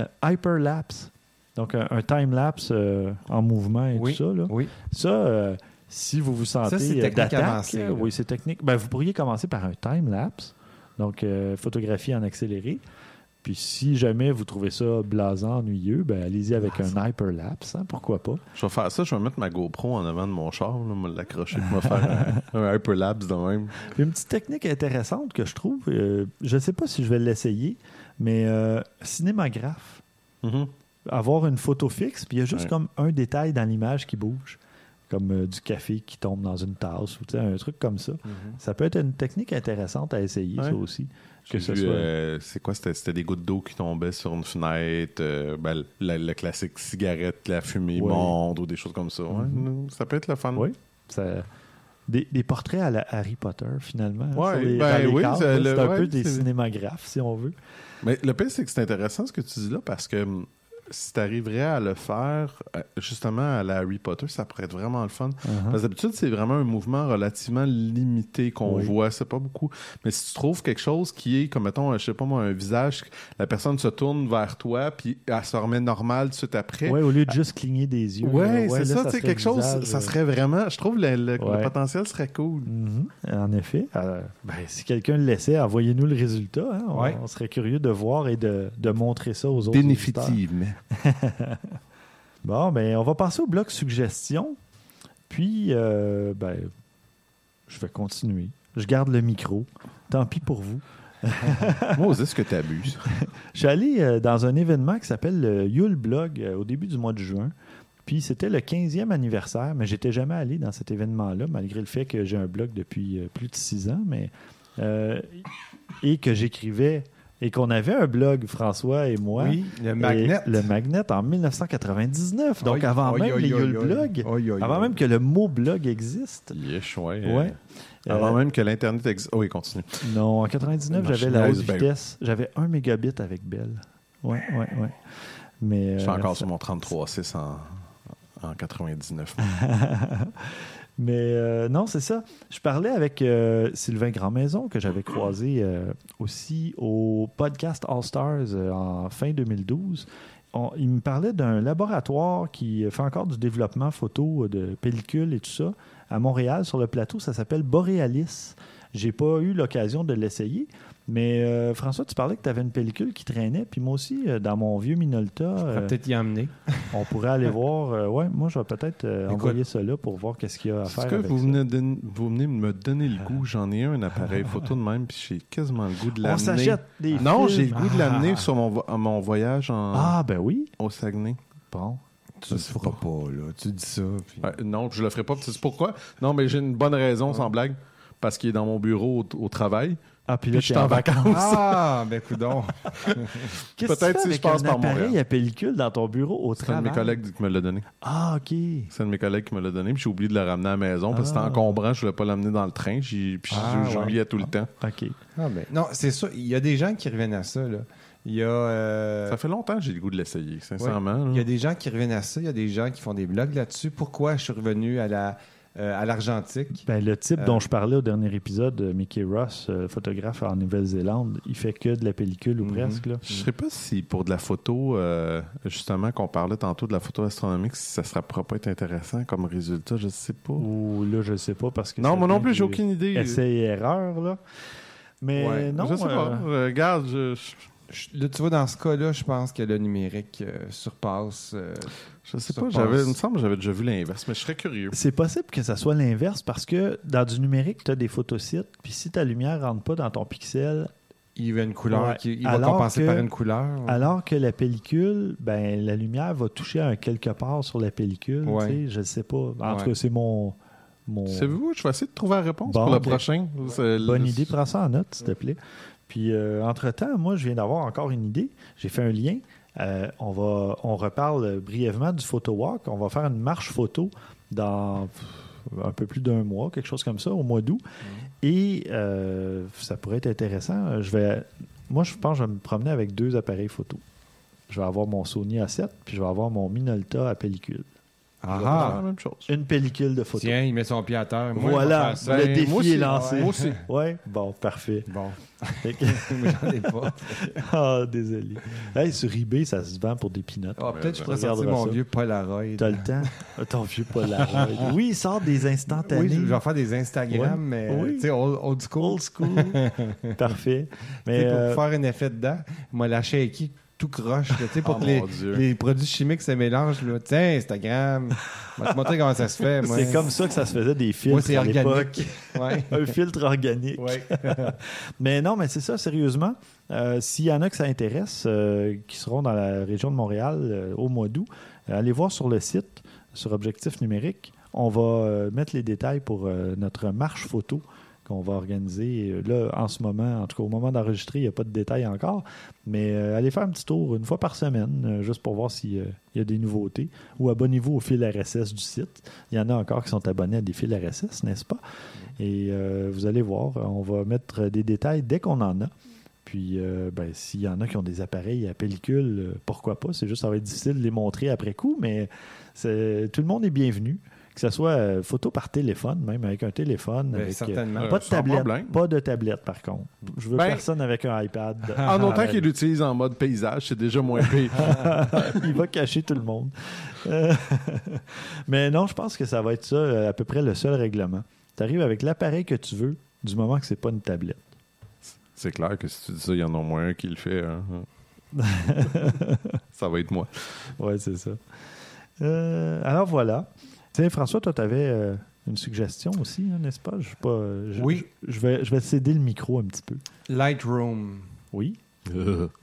euh, hyperlapse. Donc, un, un time-lapse euh, en mouvement et Oui. tout ça. Là. Oui. Ça, euh, si vous vous sentez c'est euh, technique d'attaque, oui, c'est technique. Ben, vous pourriez commencer par un time-lapse, donc euh, photographie en accéléré. Puis si jamais vous trouvez ça blasant, ennuyeux, ben, allez-y avec un hyperlapse. hein, pourquoi pas? Je vais faire ça, je vais mettre ma GoPro en avant de mon char, là, me l'accrocher, me faire un, un hyperlapse de même. Puis Une petite technique intéressante que je trouve, euh, je ne sais pas si je vais l'essayer, mais euh, cinémagraphe. Mhm. Avoir une photo fixe, puis il y a juste Ouais. comme un détail dans l'image qui bouge, comme euh, du café qui tombe dans une tasse ou un truc comme ça. Ça peut être une technique intéressante à essayer, Ouais. ça aussi. Que ce soit. euh, c'est quoi? C'était, des gouttes d'eau qui tombaient sur une fenêtre, euh, ben, le, le classique cigarette, la fumée Ouais. monte ou des choses comme ça. Mhm. Ça peut être le fun. Oui. ça- des, des portraits à la Harry Potter, finalement. Ouais, les- ben oui, c'est un ouais, peu des cinémagraphes, si on veut. Mais le pire, c'est que c'est intéressant ce que tu dis là parce que hum, si tu arriverais à le faire euh, justement à la Harry Potter, ça pourrait être vraiment le fun. Uh-huh. Parce que d'habitude, c'est vraiment un mouvement relativement limité qu'on Oui. voit. C'est pas beaucoup. Mais si tu trouves quelque chose qui est, comme mettons, je sais pas moi, un visage, la personne se tourne vers toi, puis elle se remet normale tout de suite après. Ouais, au lieu de juste cligner des yeux. Ouais, là, c'est ça, tu sais, quelque chose, visage, ça euh, serait vraiment, je trouve le, le- le Ouais. potentiel serait cool. Mhm, En effet. Euh, ben, si quelqu'un le laissait, envoyez-nous le résultat. hein. On, Ouais. on serait curieux de voir et de, de montrer ça aux autres. auditeurs. Bon, ben, on va passer au bloc suggestion. Puis, euh, ben, je vais continuer. Je garde le micro. Tant pis pour vous. Moi, c'est ce que tu abuses. Je suis allé euh, dans un événement qui s'appelle le Yule Blog euh, au début du mois de juin. Puis c'était le 15e anniversaire, mais j'étais jamais allé dans cet événement-là, malgré le fait que j'ai un blog depuis euh, plus de six ans, mais et que j'écrivais et qu'on avait un blog, François et moi. Oui, le Et magnet. Le magnet en 1999, donc avant même les Yule avant même que le mot blog existe. Ouais. Ouais. euh, Avant Euh, même que l'Internet existe. Oh, oui, continue. Non, en 99, Marche j'avais la haute vitesse. J'avais un mégabit avec Bell. Ouais, ouais, ouais. Mais, Je suis euh, encore sur mon 33.6 en, en 99. Mais euh, non, c'est ça. Je parlais avec euh, Sylvain Grandmaison, que j'avais croisé euh, aussi au podcast All Stars en fin 2012. On- il me parlait d'un laboratoire qui fait encore du développement photo de pellicules et tout ça à Montréal sur le plateau. Ça s'appelle Borealis. J'ai pas eu l'occasion de l'essayer. Mais euh, François, tu parlais que tu avais une pellicule qui traînait. Puis moi aussi, euh, dans mon vieux Minolta, On va euh, peut-être y emmener. on pourrait aller voir. euh, ouais, moi, je vais peut-être euh, envoyer ça là pour voir qu'est-ce qu'il y a à Est-ce faire. que avec vous ça. venez, de- vous venez me donner le goût? J'en ai un, un appareil photo de même, puis j'ai quasiment le goût de On l'amener. s'achète des Non, j'ai le goût de l'amener Ah. sur mon, vo- mon voyage en, Ah, ben oui. au Saguenay. Bon. Tu le feras pas, là. Tu dis ça. puis- non, je le ferai pas. Tu sais pourquoi? Non, mais j'ai une bonne raison, sans blague. Parce qu'il est dans mon bureau au, au travail. Ah, puis Puis là, je suis en vacances. Ah, ben coudon. Qu'est-ce que Peut-être tu fais si je avec passe un par appareil Montréal. à pellicule dans ton bureau au C'est un de travail? mes collègues qui me l'a donné. Ah, OK. C'est un de mes collègues qui me l'a donné. Puis j'ai oublié de le ramener à la maison parce que Ah. c'était encombrant. Je voulais pas l'amener dans le train. J'ai- Puis Ah, j'ai- j'oubliais ouais. tout le temps. OK. Ah, ben, non, c'est ça. Il y a des gens qui reviennent à ça, là. Il y a... euh, Ça fait longtemps que j'ai le goût de l'essayer, sincèrement. Il y là. a des gens qui reviennent à ça. Il y a des gens qui font des blogs là-dessus. Pourquoi je suis revenu à la à l'argentique? Ben, le type Euh, dont je parlais au dernier épisode, euh, Mickey Ross, euh, photographe en Nouvelle-Zélande, il fait que de la pellicule ou Mhm. presque. Là. Je sais pas si pour de la photo, euh, justement, qu'on parlait tantôt de la photo astronomique, si ça ne pourrait pas être intéressant comme résultat, je sais pas. Ou là, je sais pas parce que. Non, moi non plus, j'ai aucune idée. Essai et erreur, là. Mais Ouais. non. je sais pas. euh, Euh, regarde, Je- Là, tu vois, dans ce cas-là, je pense que le numérique euh, surpasse. euh, Je sais pas, j'avais, il me semble que j'avais déjà vu l'inverse, mais je serais curieux. C'est possible que ça soit l'inverse parce que dans du numérique, tu as des photosites, puis si ta lumière rentre pas dans ton pixel, il y a une couleur Ouais. qui il va compenser que- par une couleur. ouais. alors que la pellicule, ben la lumière va toucher à un quelque part sur la pellicule. Ouais. tu sais, Je ne sais pas. En Ouais. tout cas, c'est mon. mon... Savez-vous, je vais essayer de trouver la réponse Bon, pour le prochain. C'est Bonne le- idée, prends ça en note, s'il te plaît. Puis, euh, entre-temps, moi, je viens d'avoir encore une idée. J'ai fait un lien. Euh, on, va, on reparle brièvement du photo walk. On va faire une marche photo dans un peu plus d'un mois, quelque chose comme ça, au mois d'août. Et euh, ça pourrait être intéressant. Je vais, moi, je pense que je vais me promener avec deux appareils photo. Je vais avoir mon Sony A7, puis je vais avoir mon Minolta à pellicule. La Ah, même chose. Une pellicule de photo. tiens, il met son pied à terre. Moi, voilà, le défi moi aussi. est lancé. Moi aussi. Ouais, bon, parfait. Bon, j'en ai pas. Ah, désolé. Hey, sur eBay, ça se vend pour des pinottes. Ah, Peut-être que je pourrais sortir mon ça. vieux Polaroid. T'as le temps? Ah, Ton vieux Polaroid. Oui, il sort des instantanés. Oui, je vais faire des Instagram, Ouais. mais Oui. tu sais, old, old school. Old school. Parfait. Mais pour euh, faire un effet dedans, moi, la shaky tout croche, tu sais, pour Oh, que les, produits chimiques se mélangent. Là. Tiens, Instagram, je vais te montrer comment ça se fait. Moi. c'est comme ça que ça se faisait des filtres Moi, c'est à l'époque. Ouais. Un filtre organique. Ouais. Mais non, mais c'est ça, sérieusement. Euh, S'il y en a que ça intéresse, euh, qui seront dans la région de Montréal euh, au mois d'août, euh, allez voir sur le site, sur Objectif Numérique. On va euh, mettre les détails pour euh, notre marche photo qu'on va organiser. Là, en ce moment, en tout cas au moment d'enregistrer, il n'y a pas de détails encore. Mais euh, allez faire un petit tour une fois par semaine, euh, juste pour voir s'il y a des nouveautés. Ou abonnez-vous au fil RSS du site. Il y en a encore qui sont abonnés à des fils RSS, n'est-ce pas? Et euh, vous allez voir, on va mettre des détails dès qu'on en a. Puis, ben, s'il y en a qui ont des appareils à pellicule, pourquoi pas? C'est juste, ça va être difficile de les montrer après coup, mais tout le monde est bienvenu. Que ce soit euh, photo par téléphone, même avec un téléphone. Ben, avec, euh, certainement. pas de tablette. problème. Pas de tablette, par contre. Je veux Ben, personne avec un iPad. En autant qu'il l'utilise en mode paysage, c'est déjà moins pire. Il va cacher tout le monde. Euh, Mais non, je pense que ça va être ça, à peu près le seul règlement. Tu arrives avec l'appareil que tu veux, du moment que c'est pas une tablette. c'est clair que si tu dis ça, il y en a au moins un qui le fait. hein. ça va être moi. Oui, c'est ça. Euh, alors voilà. Tiens, François, toi, tu avais une suggestion aussi, hein, n'est-ce pas? Je, sais pas je- Oui. Je vais, je vais céder le micro un petit peu. Lightroom, Oui.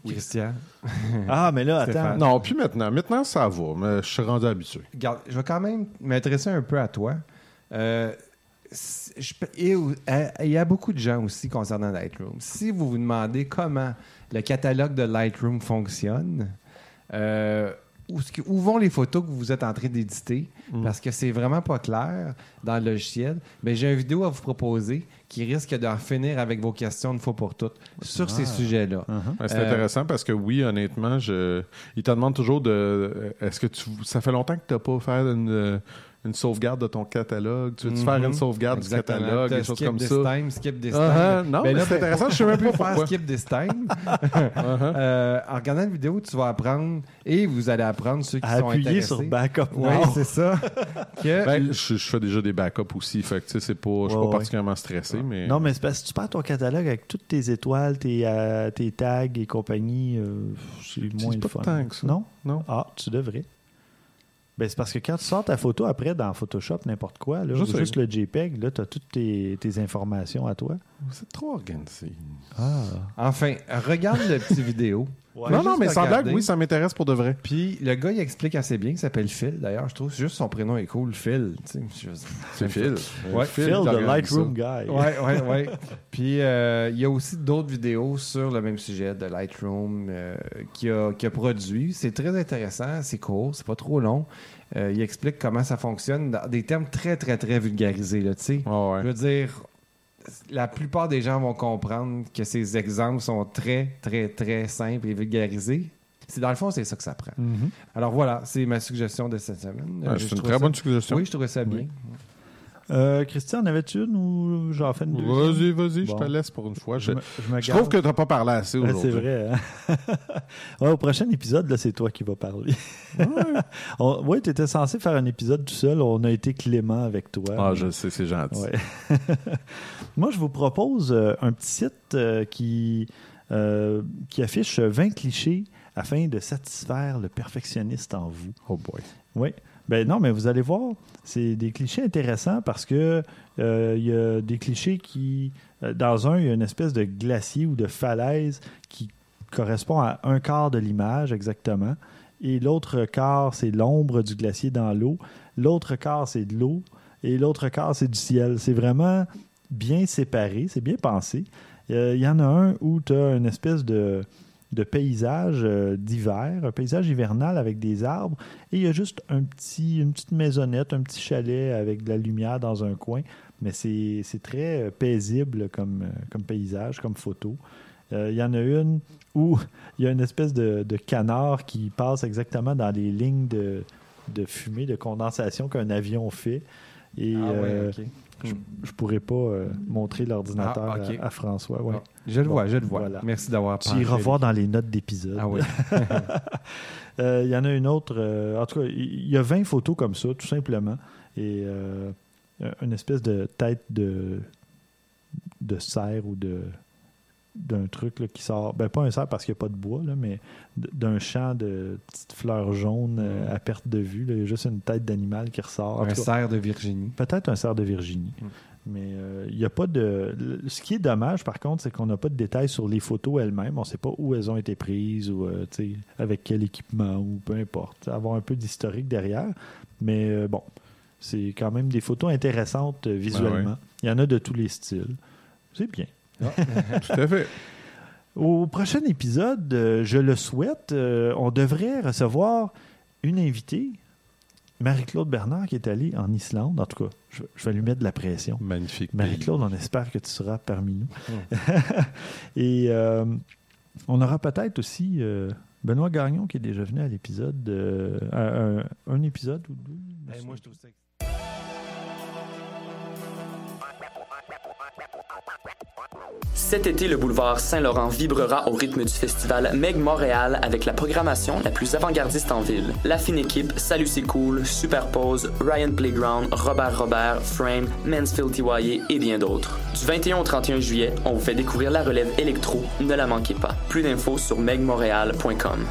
Christian. Ah, mais là, Stéphane. attends. Non, puis maintenant. Maintenant, ça va, mais je suis rendu habitué. Regarde, je vais quand même m'intéresser un peu à toi. Euh, je et euh, il y a beaucoup de gens aussi concernant Lightroom. Si vous vous demandez comment le catalogue de Lightroom fonctionne, euh, où, vont les photos que vous êtes en train d'éditer, parce que c'est vraiment pas clair dans le logiciel, ben, j'ai une vidéo à vous proposer qui risque d'en finir avec vos questions une fois pour toutes sur ces sujets-là. Uh-huh. C'est Euh, intéressant parce que oui, honnêtement, je... il te demande toujours de. euh, Est-ce que tu. Ça fait longtemps que tu n'as pas fait une, une sauvegarde de ton catalogue. Tu veux-tu faire Mhm. une sauvegarde Exactement. du catalogue, des choses skip comme this ça? time, skip this time. Ah, ah, non, Ben mais là, c'est pour- intéressant, je sais même pour pas faire pourquoi. skip this time? Euh, en regardant la vidéo, tu vas apprendre et vous allez apprendre ceux qui À sont appuyer intéressés. sur Backup Oui, c'est ça. que Ben, je, je fais déjà des backups aussi, fait que tu sais, c'est pas, je suis pas ouais. particulièrement stressé, mais. Non, mais c'est parce que tu perds ton catalogue avec toutes tes étoiles, tes, euh, tes tags et compagnie. euh, c'est moins le pas fun. tant que ça. Non? Non. Ah, tu devrais. Ben, c'est parce que quand tu sors ta photo après dans Photoshop, n'importe quoi, là, ou juste le JPEG, là, tu as toutes tes, tes informations à toi. C'est trop organisé. Ah. Enfin, regarde le petit vidéo. Non, non, mais sans blague, oui, ça m'intéresse pour de vrai. Puis le gars, il explique assez bien, il s'appelle Phil. D'ailleurs, je trouve juste son prénom est cool, Phil. Tu sais, je- C'est Phil. Ouais, Phil, qui the Lightroom ça. guy. Ouais, ouais, ouais. Puis euh, il y a aussi d'autres vidéos sur le même sujet de Lightroom euh, qu'il a, qu'il a produit. C'est très intéressant, c'est court, c'est pas trop long. Euh, il explique comment ça fonctionne dans des termes très, très, très vulgarisés. Là, tu sais. Ah ouais. Je veux dire, la plupart des gens vont comprendre que ces exemples sont très, très, très simples et vulgarisés. C'est dans le fond, c'est ça que ça prend. Mhm. Alors voilà, c'est ma suggestion de cette semaine. Euh, c'est une très ça- bonne suggestion. Oui, je trouvais ça bien. Euh, Christian, en avais-tu une ou j'en fais une deuxième? Vas-y, vas-y, je te laisse pour une fois. Je, trouve que tu n'as pas parlé assez aujourd'hui. c'est vrai. hein? Ouais, au prochain épisode, là, c'est toi qui vas parler. Oui, tu étais censé faire un épisode tout seul. On a été clément avec toi. Ah, je sais, c'est gentil. Ouais. Moi, je vous propose euh, un petit site euh, qui euh, qui affiche 20 clichés afin de satisfaire le perfectionniste en vous. Oh boy. Oui. Ben non, mais vous allez voir, c'est des clichés intéressants parce que euh, il y a des clichés qui, euh, dans un, il y a une espèce de glacier ou de falaise qui correspond à un quart de l'image exactement, et l'autre quart c'est l'ombre du glacier dans l'eau, l'autre quart c'est de l'eau, et l'autre quart c'est du ciel. C'est vraiment bien séparé, c'est bien pensé. Euh, Il y en a un où tu as une espèce de de paysage euh, d'hiver, un paysage hivernal avec des arbres, et il y a juste un petit, une petite maisonnette, un petit chalet avec de la lumière dans un coin, mais c'est très euh, paisible comme, euh, comme paysage, comme photo. Euh, Il y en a une où il y a une espèce de, de canard qui passe exactement dans les lignes de, de fumée, de condensation qu'un avion fait. Et Ah ouais, euh. Je, je pourrais pas euh, montrer l'ordinateur Ah, à, à François. ouais. Ah, je le Bon, vois, je le vois. voilà. Merci d'avoir Tu penché. iras voir dans les notes d'épisode. Ah oui. Euh, Il y en a une autre. euh, en tout cas, il y a 20 photos comme ça, tout simplement. Et une espèce de tête de, de cerf ou de d'un truc là, qui sort. Ben, pas un cerf parce qu'il n'y a pas de bois, là, mais d'un champ de petites fleurs jaunes euh, à perte de vue. là. Il y a juste une tête d'animal qui ressort. Un cerf de Virginie. Peut-être un cerf de Virginie. Mm. Mais euh, il n'y a pas de. Ce qui est dommage, par contre, c'est qu'on n'a pas de détails sur les photos elles-mêmes. On ne sait pas où elles ont été prises ou euh, avec quel équipement ou peu importe. Avoir un peu d'historique derrière. Mais bon, c'est quand même des photos intéressantes euh, visuellement. Il y en a de tous les styles. C'est bien. Tout à fait. Au prochain épisode, euh, je le souhaite, euh, on devrait recevoir une invitée, Marie-Claude Bernard, qui est allée en Islande. En tout cas, je, je vais lui mettre de la pression. Magnifique. Marie-Claude, on espère que tu seras parmi nous. Et euh, on aura peut-être aussi euh, Benoît Gagnon qui est déjà venu à l'épisode, euh, à un, un épisode ou deux. Moi, je trouve ça Cet été, le boulevard Saint-Laurent vibrera au rythme du festival Meg Montréal avec la programmation la plus avant-gardiste en ville. La fine équipe, Salut c'est cool, Superpose, Ryan Playground, Robert Robert, Frame, Mansfield TYA et bien d'autres. Du 21 au 31 juillet, on vous fait découvrir la relève électro. Ne la manquez pas. Plus d'infos sur megmontréal.com.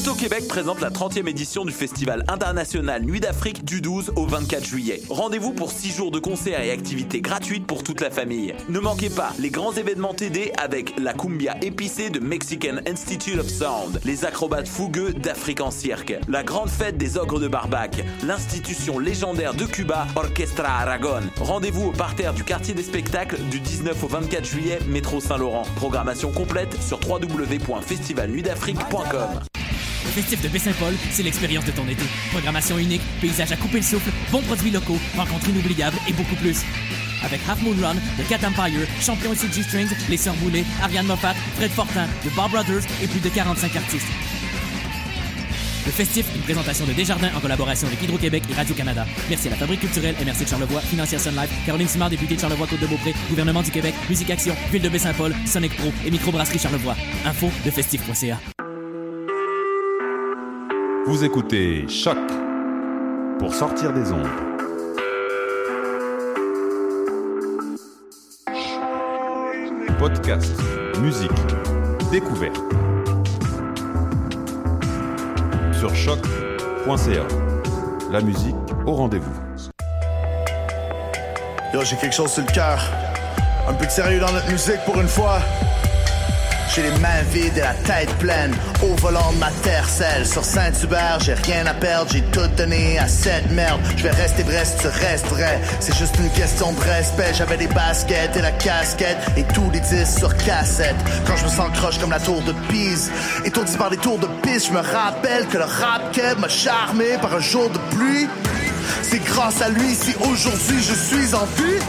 L'Auto-Québec présente la 30e édition du Festival international Nuit d'Afrique du 12 au 24 juillet. Rendez-vous pour 6 jours de concerts et activités gratuites pour toute la famille. Ne manquez pas les grands événements TD avec la cumbia épicée de Mexican Institute of Sound, les acrobates fougueux d'Afrique en cirque, la grande fête des ogres de Barbac, l'institution légendaire de Cuba, Orchestra Aragon. Rendez-vous au parterre du quartier des spectacles du 19 au 24 juillet, métro Saint-Laurent. Programmation complète sur www.festivalnuitdafrique.com. Le festif de Baie-Saint-Paul, c'est l'expérience de ton été. Programmation unique, paysage à couper le souffle, bons produits locaux, rencontres inoubliables et beaucoup plus. Avec Half Moon Run, The Cat Empire, Champion et CG Strings, Les Sœurs Boulay, Ariane Moffat, Fred Fortin, The Bar Brothers et plus de 45 artistes. Le festif, une présentation de Desjardins en collaboration avec Hydro-Québec et Radio-Canada. Merci à la Fabrique culturelle MRC de Charlevoix, Financière Sun Life, Caroline Simard, députée de Charlevoix-Côte-de-Beaupré, Gouvernement du Québec, Musique Action, Ville de Baie-Saint-Paul, Sonic Pro et Microbrasserie Charlevoix. Info de festif.ca. Vous écoutez Choc pour sortir des ondes. Podcast, musique, découverte. Sur choc.ca. La musique au rendez-vous. Yo, j'ai quelque chose sur le cœur. Un peu de sérieux dans notre musique pour une fois. J'ai les mains vides et la tête pleine. Au volant de ma terre celle Sur Saint-Hubert, j'ai rien à perdre. J'ai tout donné à cette merde. Je vais rester Brest, tu restes vrai. C'est juste une question de respect. J'avais des baskets et la casquette. Et tous les disques sur cassette. Quand je me sens croche comme la tour de Pise. Étourdi par des tours de piste, je me rappelle que le rap keb m'a charmé par un jour de pluie. C'est grâce à lui si aujourd'hui je suis en vie.